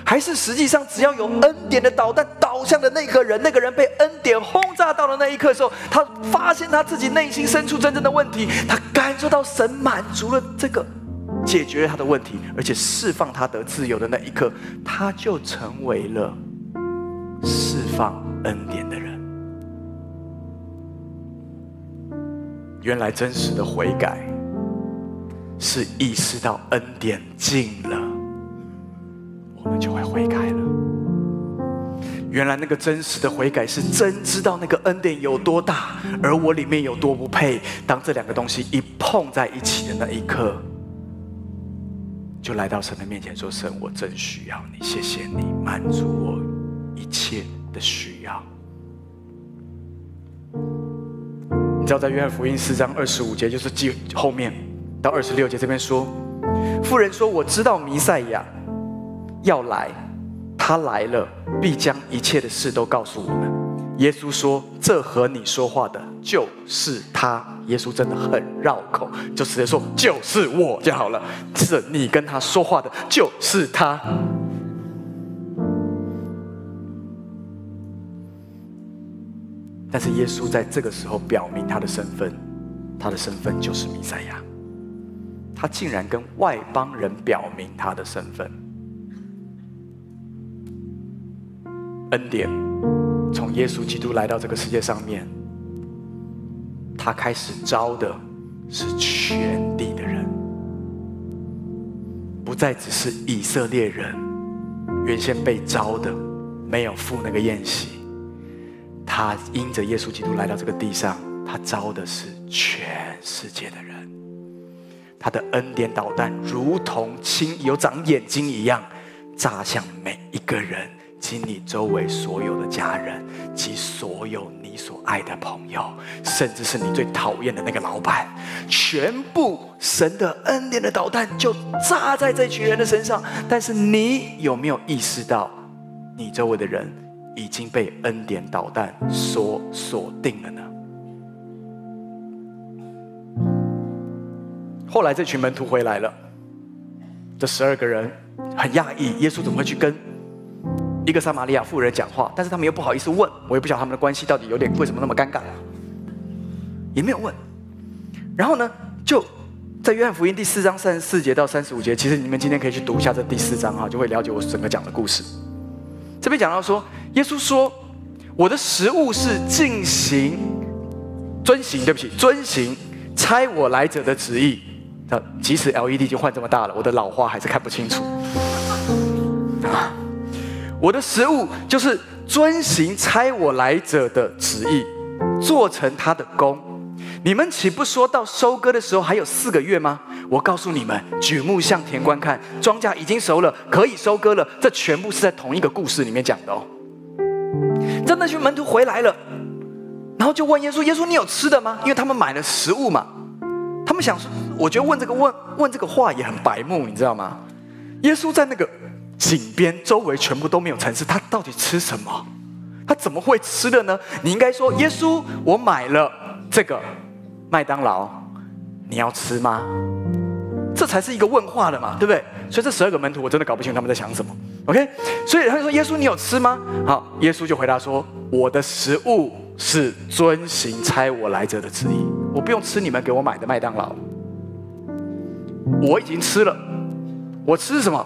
还是实际上，只要有恩典的导弹导向的那个人，那个人被恩典轰炸到了那一刻的时候，他发现他自己内心深处真正的问题，他感受到神满足了这个。解决了他的问题，而且释放他得自由的那一刻，他就成为了释放恩典的人。原来真实的悔改是意识到恩典尽了，我们就会悔改了。原来那个真实的悔改是真知道那个恩典有多大，而我里面有多不配。当这两个东西一碰在一起的那一刻。就来到神的面前说：“神，我真需要你，谢谢你满足我一切的需要。”你知道，在约翰福音四章二十五节，就是记后面到二十六节这边说，妇人说：“我知道弥赛亚要来，他来了，必将一切的事都告诉我们。”耶稣说：“这和你说话的就是他。”耶稣真的很绕口，就直接说：“就是我就好了。”是你跟他说话的，就是他。但是耶稣在这个时候表明他的身份，他的身份就是弥赛亚，他竟然跟外邦人表明他的身份。恩典从耶稣基督来到这个世界上面，他开始招的是全地的人，不再只是以色列人原先被招的，没有赴那个宴席。他因着耶稣基督来到这个地上，他招的是全世界的人。他的恩典导弹如同亲有长眼睛一样，扎向每一个人及你周围所有的家人及所有你所爱的朋友，甚至是你最讨厌的那个老板，全部神的恩典的导弹就扎在这群人的身上。但是你有没有意识到，你周围的人已经被恩典导弹所锁定了呢？后来这群门徒回来了，这十二个人很讶异，耶稣怎么会去跟一个撒玛利亚妇人讲话？但是他们又不好意思问，我也不晓得他们的关系到底有点为什么那么尴尬，也没有问。然后呢，就在约翰福音第四章三十四节到三十五节，其实你们今天可以去读一下这第四章哈，就会了解我整个讲的故事。这边讲到说，耶稣说：“我的食物是进行、遵行，对不起，遵行差我来者的旨意。”即使 LED 已经换这么大了，我的老花还是看不清楚。啊，我的食物就是遵行差我来者的旨意，做成他的工。你们岂不说到收割的时候还有四个月吗？我告诉你们，举目向田观看，庄稼已经熟了，可以收割了。这全部是在同一个故事里面讲的哦。真的，群门徒回来了，然后就问耶稣：“耶稣，你有吃的吗？”因为他们买了食物嘛。他们想说，我觉得问这个问问这个话也很白目，你知道吗？耶稣在那个井边，周围全部都没有城市，他到底吃什么？他怎么会吃的呢？你应该说，耶稣，我买了这个麦当劳，你要吃吗？这才是一个问话的嘛，对不对？所以这十二个门徒，我真的搞不清楚他们在想什么。OK，所以他说：“耶稣，你有吃吗？”好，耶稣就回答说：“我的食物是遵行差我来者的旨意。”我不用吃你们给我买的麦当劳，我已经吃了。我吃什么？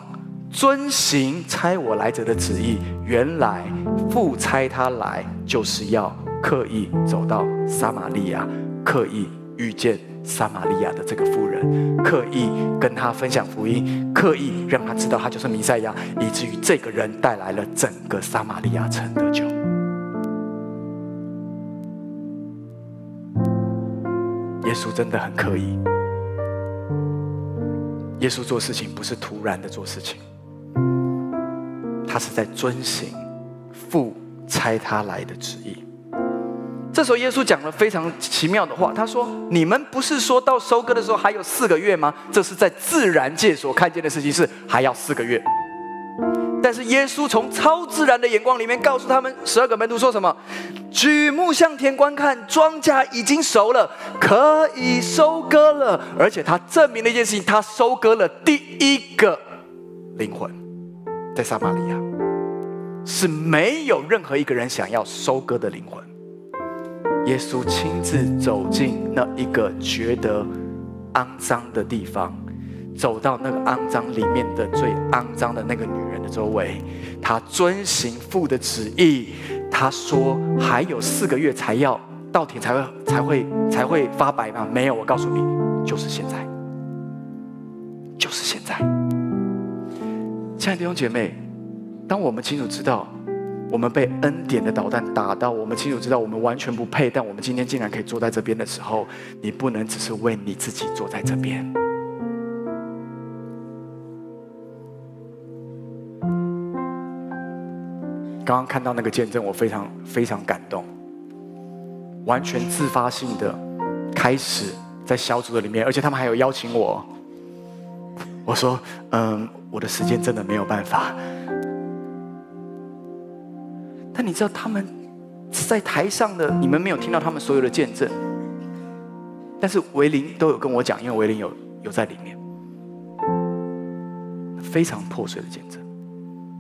遵行差我来者的旨意。原来父差他来，就是要刻意走到撒玛利亚，刻意遇见撒玛利亚的这个妇人，刻意跟他分享福音，刻意让他知道他就是弥赛亚，以至于这个人带来了整个撒玛利亚城的救。耶稣真的很刻意。耶稣做事情不是突然的做事情，他是在遵行父差他来的旨意。这时候，耶稣讲了非常奇妙的话，他说：“你们不是说到收割的时候还有四个月吗？这是在自然界所看见的事情，是还要四个月。”但是耶稣从超自然的眼光里面告诉他们十二个门徒说什么？举目向天观看，庄稼已经熟了，可以收割了。而且他证明了一件事情：他收割了第一个灵魂，在撒玛利亚是没有任何一个人想要收割的灵魂。耶稣亲自走进那一个觉得肮脏的地方。走到那个肮脏里面的最肮脏的那个女人的周围，他遵行父的旨意。他说还有四个月才要稻田才会才会才会发白吗？没有，我告诉你，就是现在，就是现在。亲爱的弟兄姐妹，当我们清楚知道我们被恩典的导弹打到，我们清楚知道我们完全不配，但我们今天竟然可以坐在这边的时候，你不能只是为你自己坐在这边。刚刚看到那个见证，我非常非常感动，完全自发性的开始在小组的里面，而且他们还有邀请我。我说：“嗯，我的时间真的没有办法。”但你知道他们在台上的，你们没有听到他们所有的见证，但是维林都有跟我讲，因为维林有有在里面，非常破碎的见证。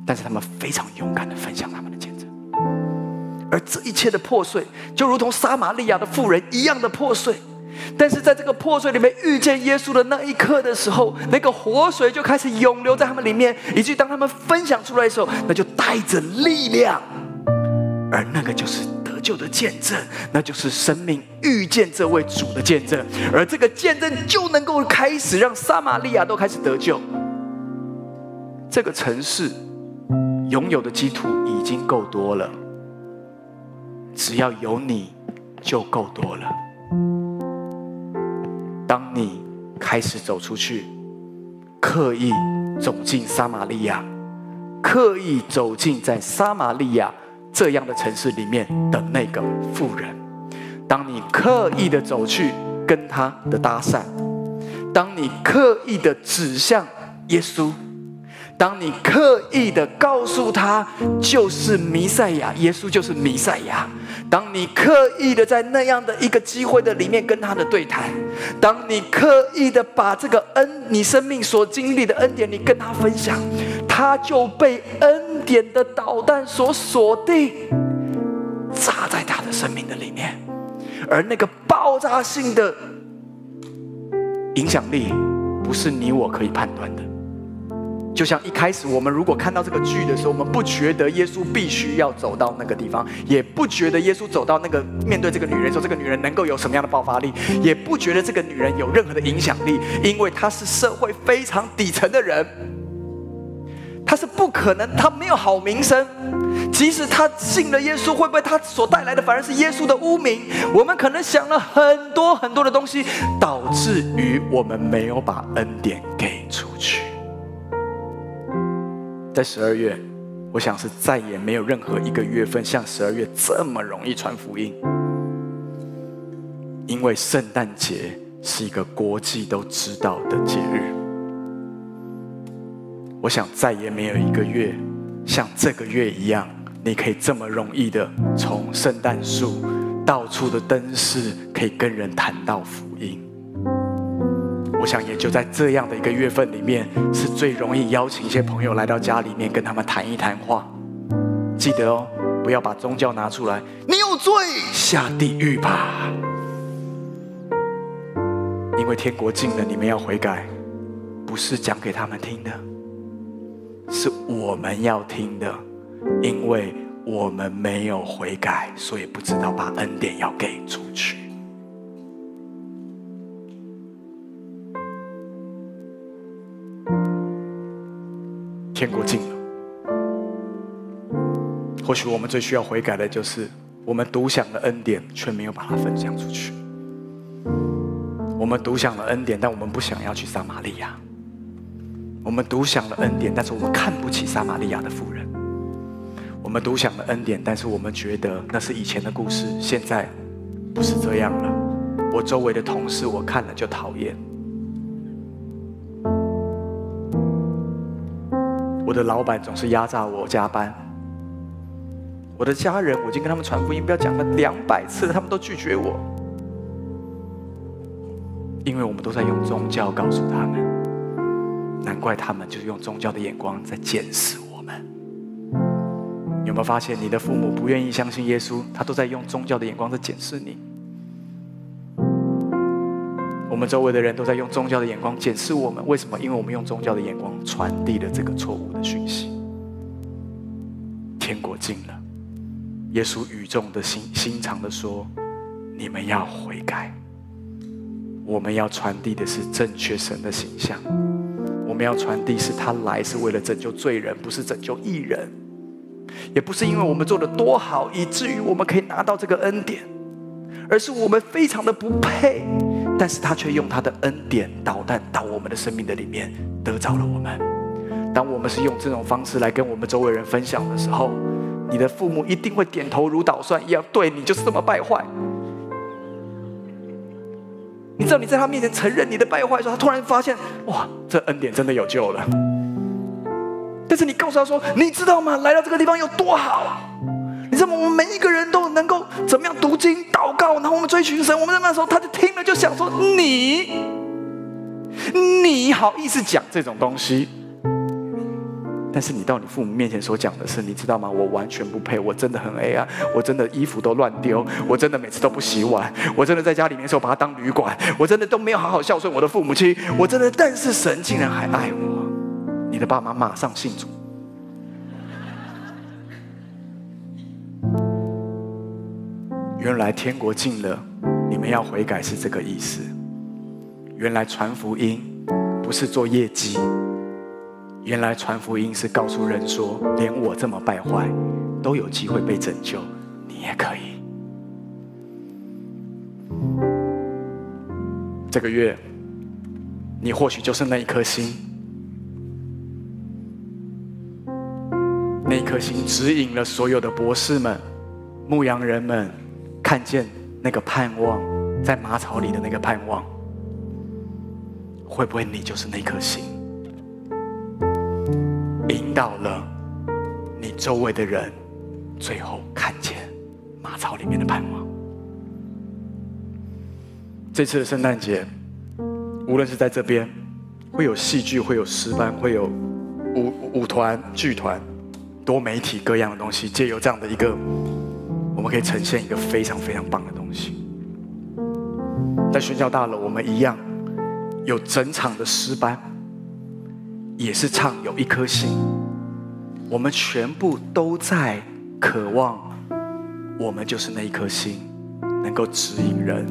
但是他们非常勇敢的分享他们的见证，而这一切的破碎，就如同撒玛利亚的妇人一样的破碎。但是在这个破碎里面遇见耶稣的那一刻的时候，那个活水就开始涌流在他们里面，以至于当他们分享出来的时候，那就带着力量，而那个就是得救的见证，那就是生命遇见这位主的见证，而这个见证就能够开始让撒玛利亚都开始得救。这个城市拥有的基督已经够多了，只要有你就够多了。当你开始走出去，刻意走进撒玛利亚，刻意走进在撒玛利亚这样的城市里面的那个富人，当你刻意的走去跟他的搭讪，当你刻意的指向耶稣。当你刻意的告诉他就是弥赛亚，耶稣就是弥赛亚。当你刻意的在那样的一个机会的里面跟他的对谈，当你刻意的把这个恩，你生命所经历的恩典，你跟他分享，他就被恩典的导弹所锁定，扎在他的生命的里面，而那个爆炸性的影响力，不是你我可以判断的。就像一开始我们如果看到这个剧的时候，我们不觉得耶稣必须要走到那个地方，也不觉得耶稣走到那个面对这个女人说，这个女人能够有什么样的爆发力，也不觉得这个女人有任何的影响力，因为她是社会非常底层的人，她是不可能，她没有好名声，即使她信了耶稣，会不会她所带来的反而是耶稣的污名？我们可能想了很多很多的东西，导致于我们没有把恩典给。在十二月，我想是再也没有任何一个月份像十二月这么容易传福音，因为圣诞节是一个国际都知道的节日。我想再也没有一个月像这个月一样，你可以这么容易的从圣诞树到处的灯饰，可以跟人谈到福音。我想也就在这样的一个月份里面，是最容易邀请一些朋友来到家里面跟他们谈一谈话。记得哦，不要把宗教拿出来，你有罪，下地狱吧。因为天国近了，你们要悔改，不是讲给他们听的，是我们要听的，因为我们没有悔改，所以不知道把恩典要给出去。天国近了，或许我们最需要悔改的就是我们独享了恩典，却没有把它分享出去。我们独享了恩典，但我们不想要去撒玛利亚。我们独享了恩典，但是我们看不起撒玛利亚的妇人。我们独享了恩典，但是我们觉得那是以前的故事，现在不是这样了。我周围的同事，我看了就讨厌。我的老板总是压榨我加班，我的家人，我已经跟他们传福音，不要讲了两百次，他们都拒绝我，因为我们都在用宗教告诉他们，难怪他们就是用宗教的眼光在检视我们。有没有发现，你的父母不愿意相信耶稣，他都在用宗教的眼光在检视你？我们周围的人都在用宗教的眼光检视我们，为什么？因为我们用宗教的眼光传递了这个错误的讯息。天国近了，耶稣语重的心心长的说：“你们要悔改。”我们要传递的是正确神的形象，我们要传递是他来是为了拯救罪人，不是拯救艺人，也不是因为我们做得多好，以至于我们可以拿到这个恩典，而是我们非常的不配。但是他却用他的恩典导弹到我们的生命的里面，得着了我们。当我们是用这种方式来跟我们周围人分享的时候，你的父母一定会点头如捣蒜一样，对你就是这么败坏。你知道你在他面前承认你的败坏的时候，他突然发现，哇，这恩典真的有救了。但是你告诉他说，你知道吗？来到这个地方有多好。啊你知道吗？我们每一个人都能够怎么样读经、祷告，然后我们追寻神。我们在那时候，他就听了，就想说：“你，你好意思讲这种东西？但是你到你父母面前所讲的是，你知道吗？我完全不配，我真的很黑暗，我真的衣服都乱丢，我真的每次都不洗碗，我真的在家里面的时候把它当旅馆，我真的都没有好好孝顺我的父母亲，我真的，但是神竟然还爱我。你的爸妈马上信主。来天国近了，你们要悔改是这个意思。原来传福音不是做业绩。原来传福音是告诉人说，连我这么败坏，都有机会被拯救，你也可以。这个月，你或许就是那一颗星，那一颗星指引了所有的博士们、牧羊人们，看见那个盼望，在马槽里的那个盼望，会不会你就是那颗星？引导了你周围的人，最后看见马槽里面的盼望。这次的圣诞节，无论是在这边，会有戏剧，会有诗班，会有舞舞团、剧团，多媒体各样的东西，借由这样的一个，我们可以呈现一个非常非常棒的东西。在宣教大楼，我们一样有整场的诗班。也是唱有一颗心，我们全部都在渴望，我们就是那一颗心，能够指引人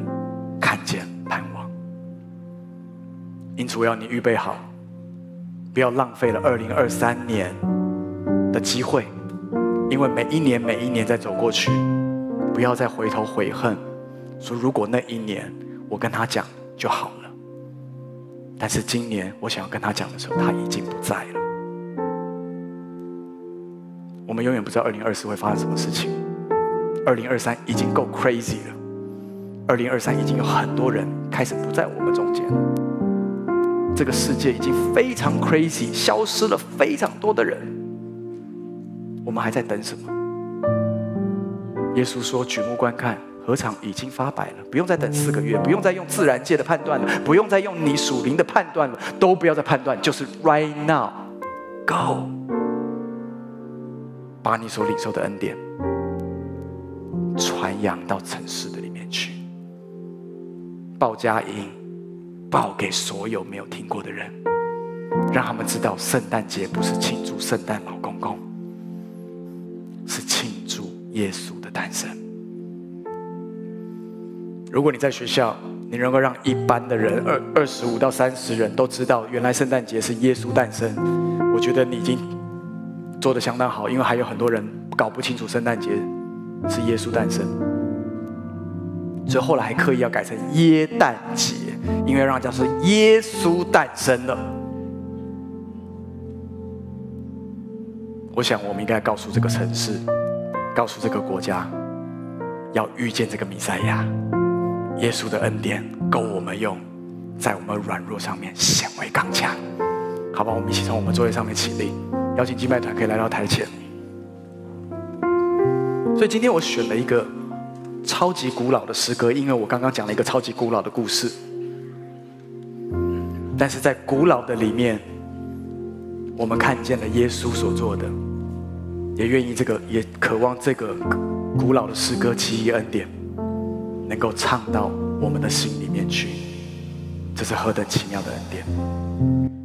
看见盼望。因此，我要你预备好，不要浪费了二零二三年的机会，因为每一年每一年在走过去，不要再回头悔恨，说如果那一年我跟他讲就好了。但是今年我想要跟他讲的时候，他已经不在了。我们永远不知道二零二四会发生什么事情。二零二三已经够 crazy 了，二零二三已经有很多人开始不在我们中间。这个世界已经非常 crazy，消失了非常多的人。我们还在等什么？耶稣说：“举目观看。”禾场已经发白了，不用再等四个月，不用再用自然界的判断了，不用再用你属灵的判断了，都不要再判断，就是 right now，go，把你所领受的恩典传扬到城市的里面去，报佳音，报给所有没有听过的人，让他们知道圣诞节不是庆祝圣诞老公公，是庆祝耶稣诞生。如果你在学校，你能够让一般的人二二十五到三十人都知道，原来圣诞节是耶稣诞生，我觉得你已经做得相当好，因为还有很多人搞不清楚圣诞节是耶稣诞生，所以后来还刻意要改成耶诞节，因为让人家说耶稣诞生了。我想我们应该告诉这个城市，告诉这个国家，要遇见这个弥赛亚。耶稣的恩典够我们用，在我们软弱上面显为刚强。好吧，我们一起从我们座位上面起立，邀请敬拜团可以来到台前。所以今天我选了一个超级古老的诗歌，因为我刚刚讲了一个超级古老的故事。但是在古老的里面，我们看见了耶稣所做的，也愿意这个，也渴望这个古老的诗歌奇异恩典。能够唱到我们的心里面去，这是何等奇妙的恩典！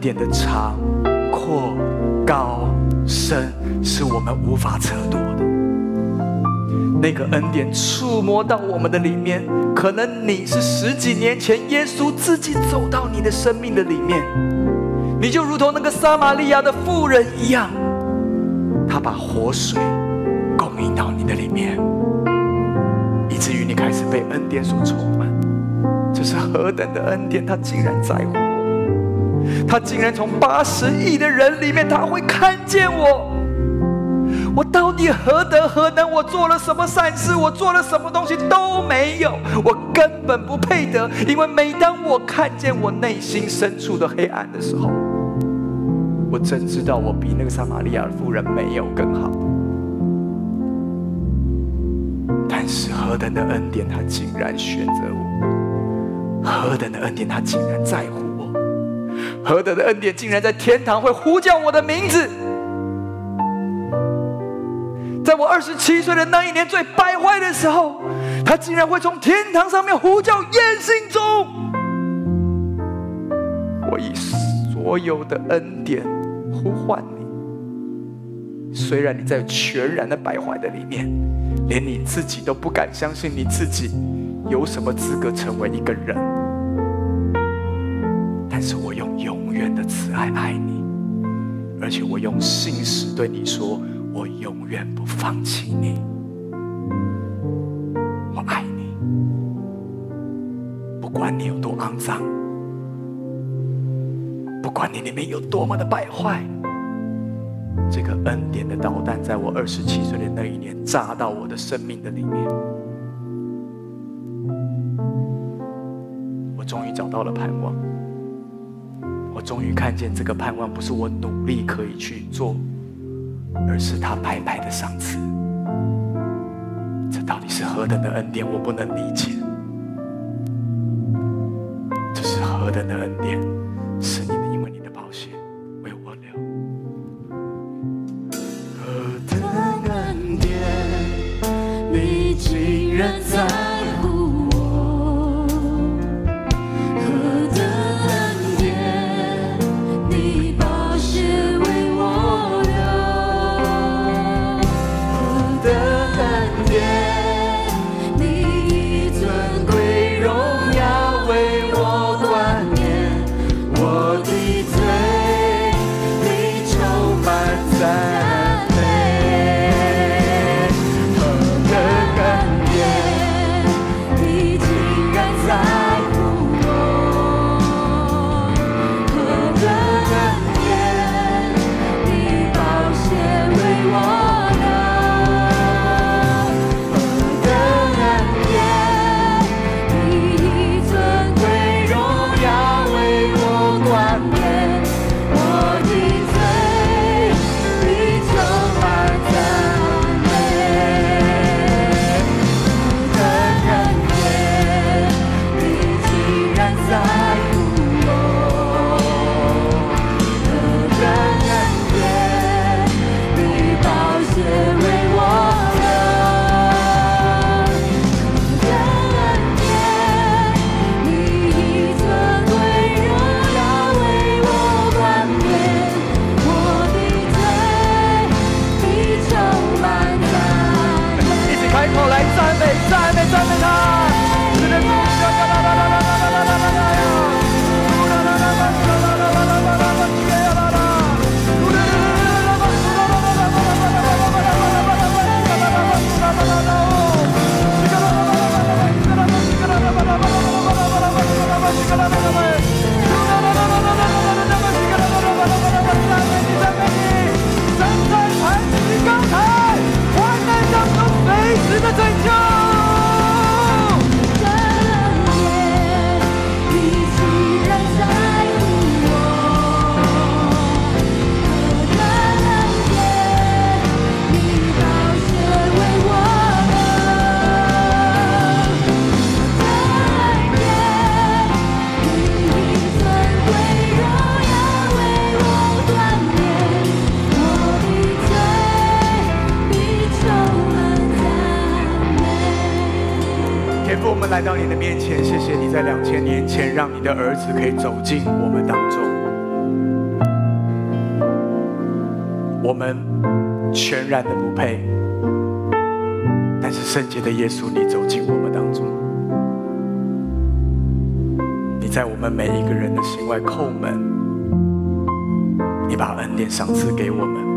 典的长、阔、高、深，是我们无法测度的。那个恩典触摸到我们的里面，可能你是十几年前耶稣自己走到你的生命的里面，你就如同那个撒玛利亚的妇人一样，他把活水供应到你的里面。以至于你开始被恩典所充满，这是何等的恩典！他竟然在乎，他竟然从八十亿的人里面，他会看见我。我到底何德何能？我做了什么善事？我做了什么东西都没有，我根本不配得。因为每当我看见我内心深处的黑暗的时候，我真知道我比那个撒玛利亚的妇人没有更好。但是何等的恩典，他竟然选择我；何等的恩典，他竟然在乎；何等的恩典，竟然在天堂会呼叫我的名字。在我二十七岁的那一年最败坏的时候，他竟然会从天堂上面呼叫燕心中。我以所有的恩典呼唤你，虽然你在全然的败坏的里面。连你自己都不敢相信你自己有什么资格成为一个人，爱爱你，而且我用信实对你说，我永远不放弃你，我爱你，不管你有多肮脏，不管你里面有多么的败坏。这个恩典的导弹，在我二十七岁的那一年，炸到我的生命的里面。我终于找到了盼望，我终于看见这个盼望不是我努力可以去做，而是他白白的赏赐。这到底是何等的恩典，我不能理解。这是何等的恩典，进我们当中。我们全然的不配，但是圣洁的耶稣，你走进我们当中。你在我们每一个人的心外叩门，你把恩典赏赐给我们。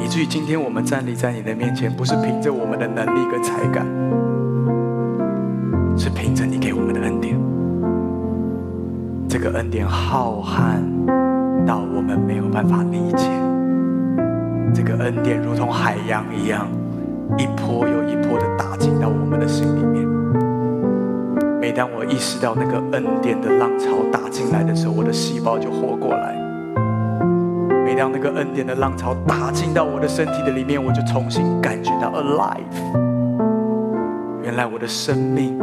以至于今天我们站立在你的面前，不是凭着我们的能力跟才干，是凭着你恩典浩瀚到我们没有办法理解，这个恩典如同海洋一样，一波又一波的打进到我们的心里面。每当我意识到那个恩典的浪潮打进来的时候，我的细胞就活过来。每当那个恩典的浪潮打进到我的身体的里面，我就重新感觉到 alive。原来我的生命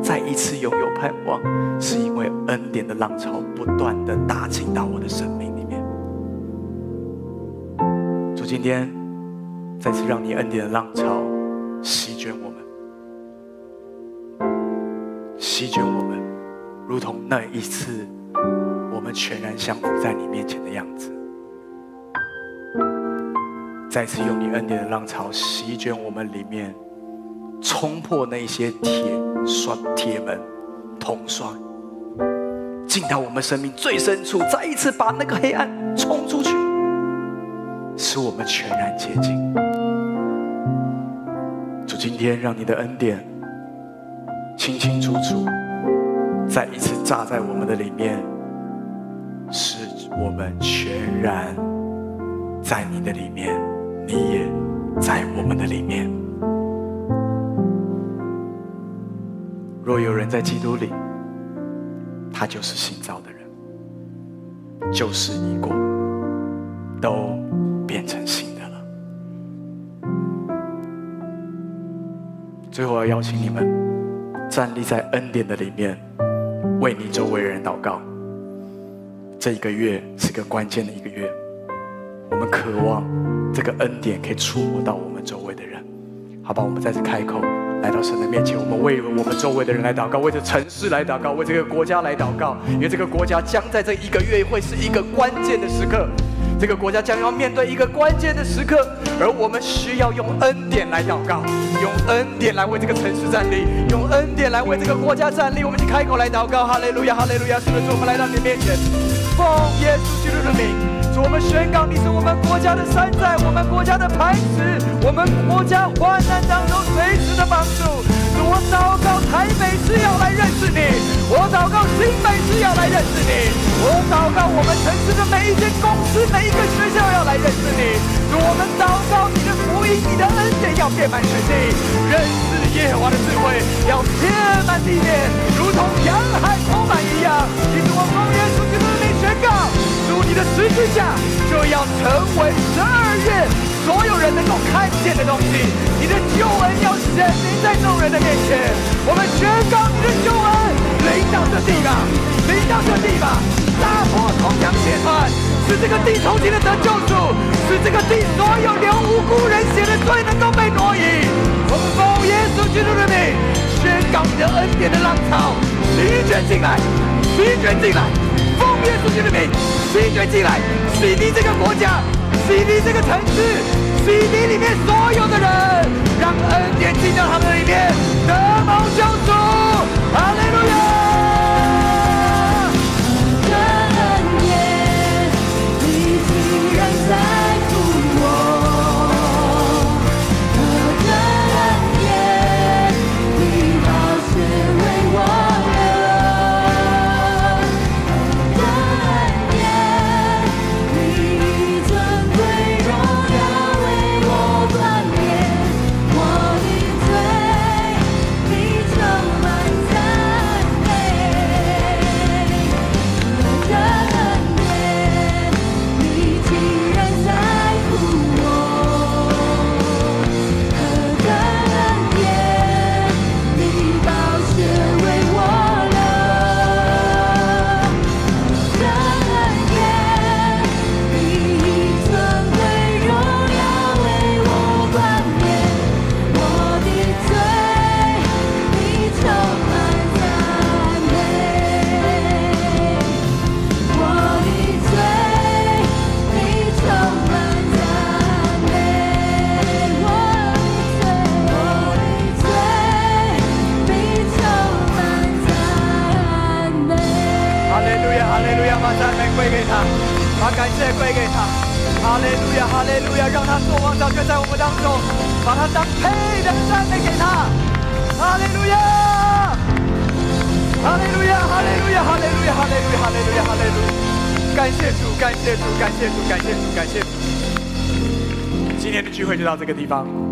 再一次拥有盼望，典的浪潮不断的打进到我的生命里面。主，今天再次让你恩典的浪潮席卷我们，席卷我们，如同那一次我们全然降服在你面前的样子。再次用你恩典的浪潮席卷我们里面，冲破那些铁栓、铁门、铜栓，进到我们生命最深处，再一次把那个黑暗冲出去，使我们全然洁净。主，今天让你的恩典清清楚楚，再一次扎在我们的里面，使我们全然在你的里面。你也在我们的里面。若有人在基督里，他就是新造的人，旧事已过，都变成新的了。最后，要邀请你们站立在恩典的里面，为你周围人祷告。这一个月是个关键的一个月，我们渴望。这个恩典可以触摸到我们周围的人，好吧？我们再次开口，来到神的面前，我们为我们周围的人来祷告，为这城市来祷告，为这个国家来祷告，因为这个国家将在这一个月会是一个关键的时刻，这个国家将要面对一个关键的时刻，而我们需要用恩典来祷告，用恩典来为这个城市站立，用恩典来为这个国家站立。我们一起开口来祷告，哈利路亚，哈利路亚！是的，主，我们来到你面前，奉耶稣基督的名。我们宣告，你是我们国家的山寨，我们国家的磐石，我们国家患难当中随时的帮助。我祷告台北市要来认识你，我祷告新北市要来认识你，我祷告我们城市的每一间公司、每一个学校要来认识你。我们祷告你的福音、你的恩典要遍满全地，认识耶和华的智慧要遍满地面，如同洋海充满一样。你是我奉耶稣基督的名宣告。之下就要成为十二月所有人能够看见的东西。你的救恩要显明在众人的面前。我们宣告你的救恩临到这地吧，临到这地吧，打破铜墙铁团，使这个地重新的得救主，使这个地所有流无辜人血的罪能够被挪移。我们奉耶稣基督的名，宣告你的恩典的浪潮席卷进来，席卷进来。奉耶稣基督的名，席卷进来，洗涤这个国家，洗涤这个城市，洗涤里面所有的人，让恩典进到他们里面，得蒙救主。哈利路亚。感谢归给他。哈利路亚，哈利路亚，让他作王掌权在我们当中，把他当配的赞美给他。哈利路亚，哈利路亚，哈利路亚，哈利路亚，哈利路亚，哈利路亚，哈利路亚。感谢主，感谢主，感谢主，感谢主，感谢主。今天的聚会就到这个地方。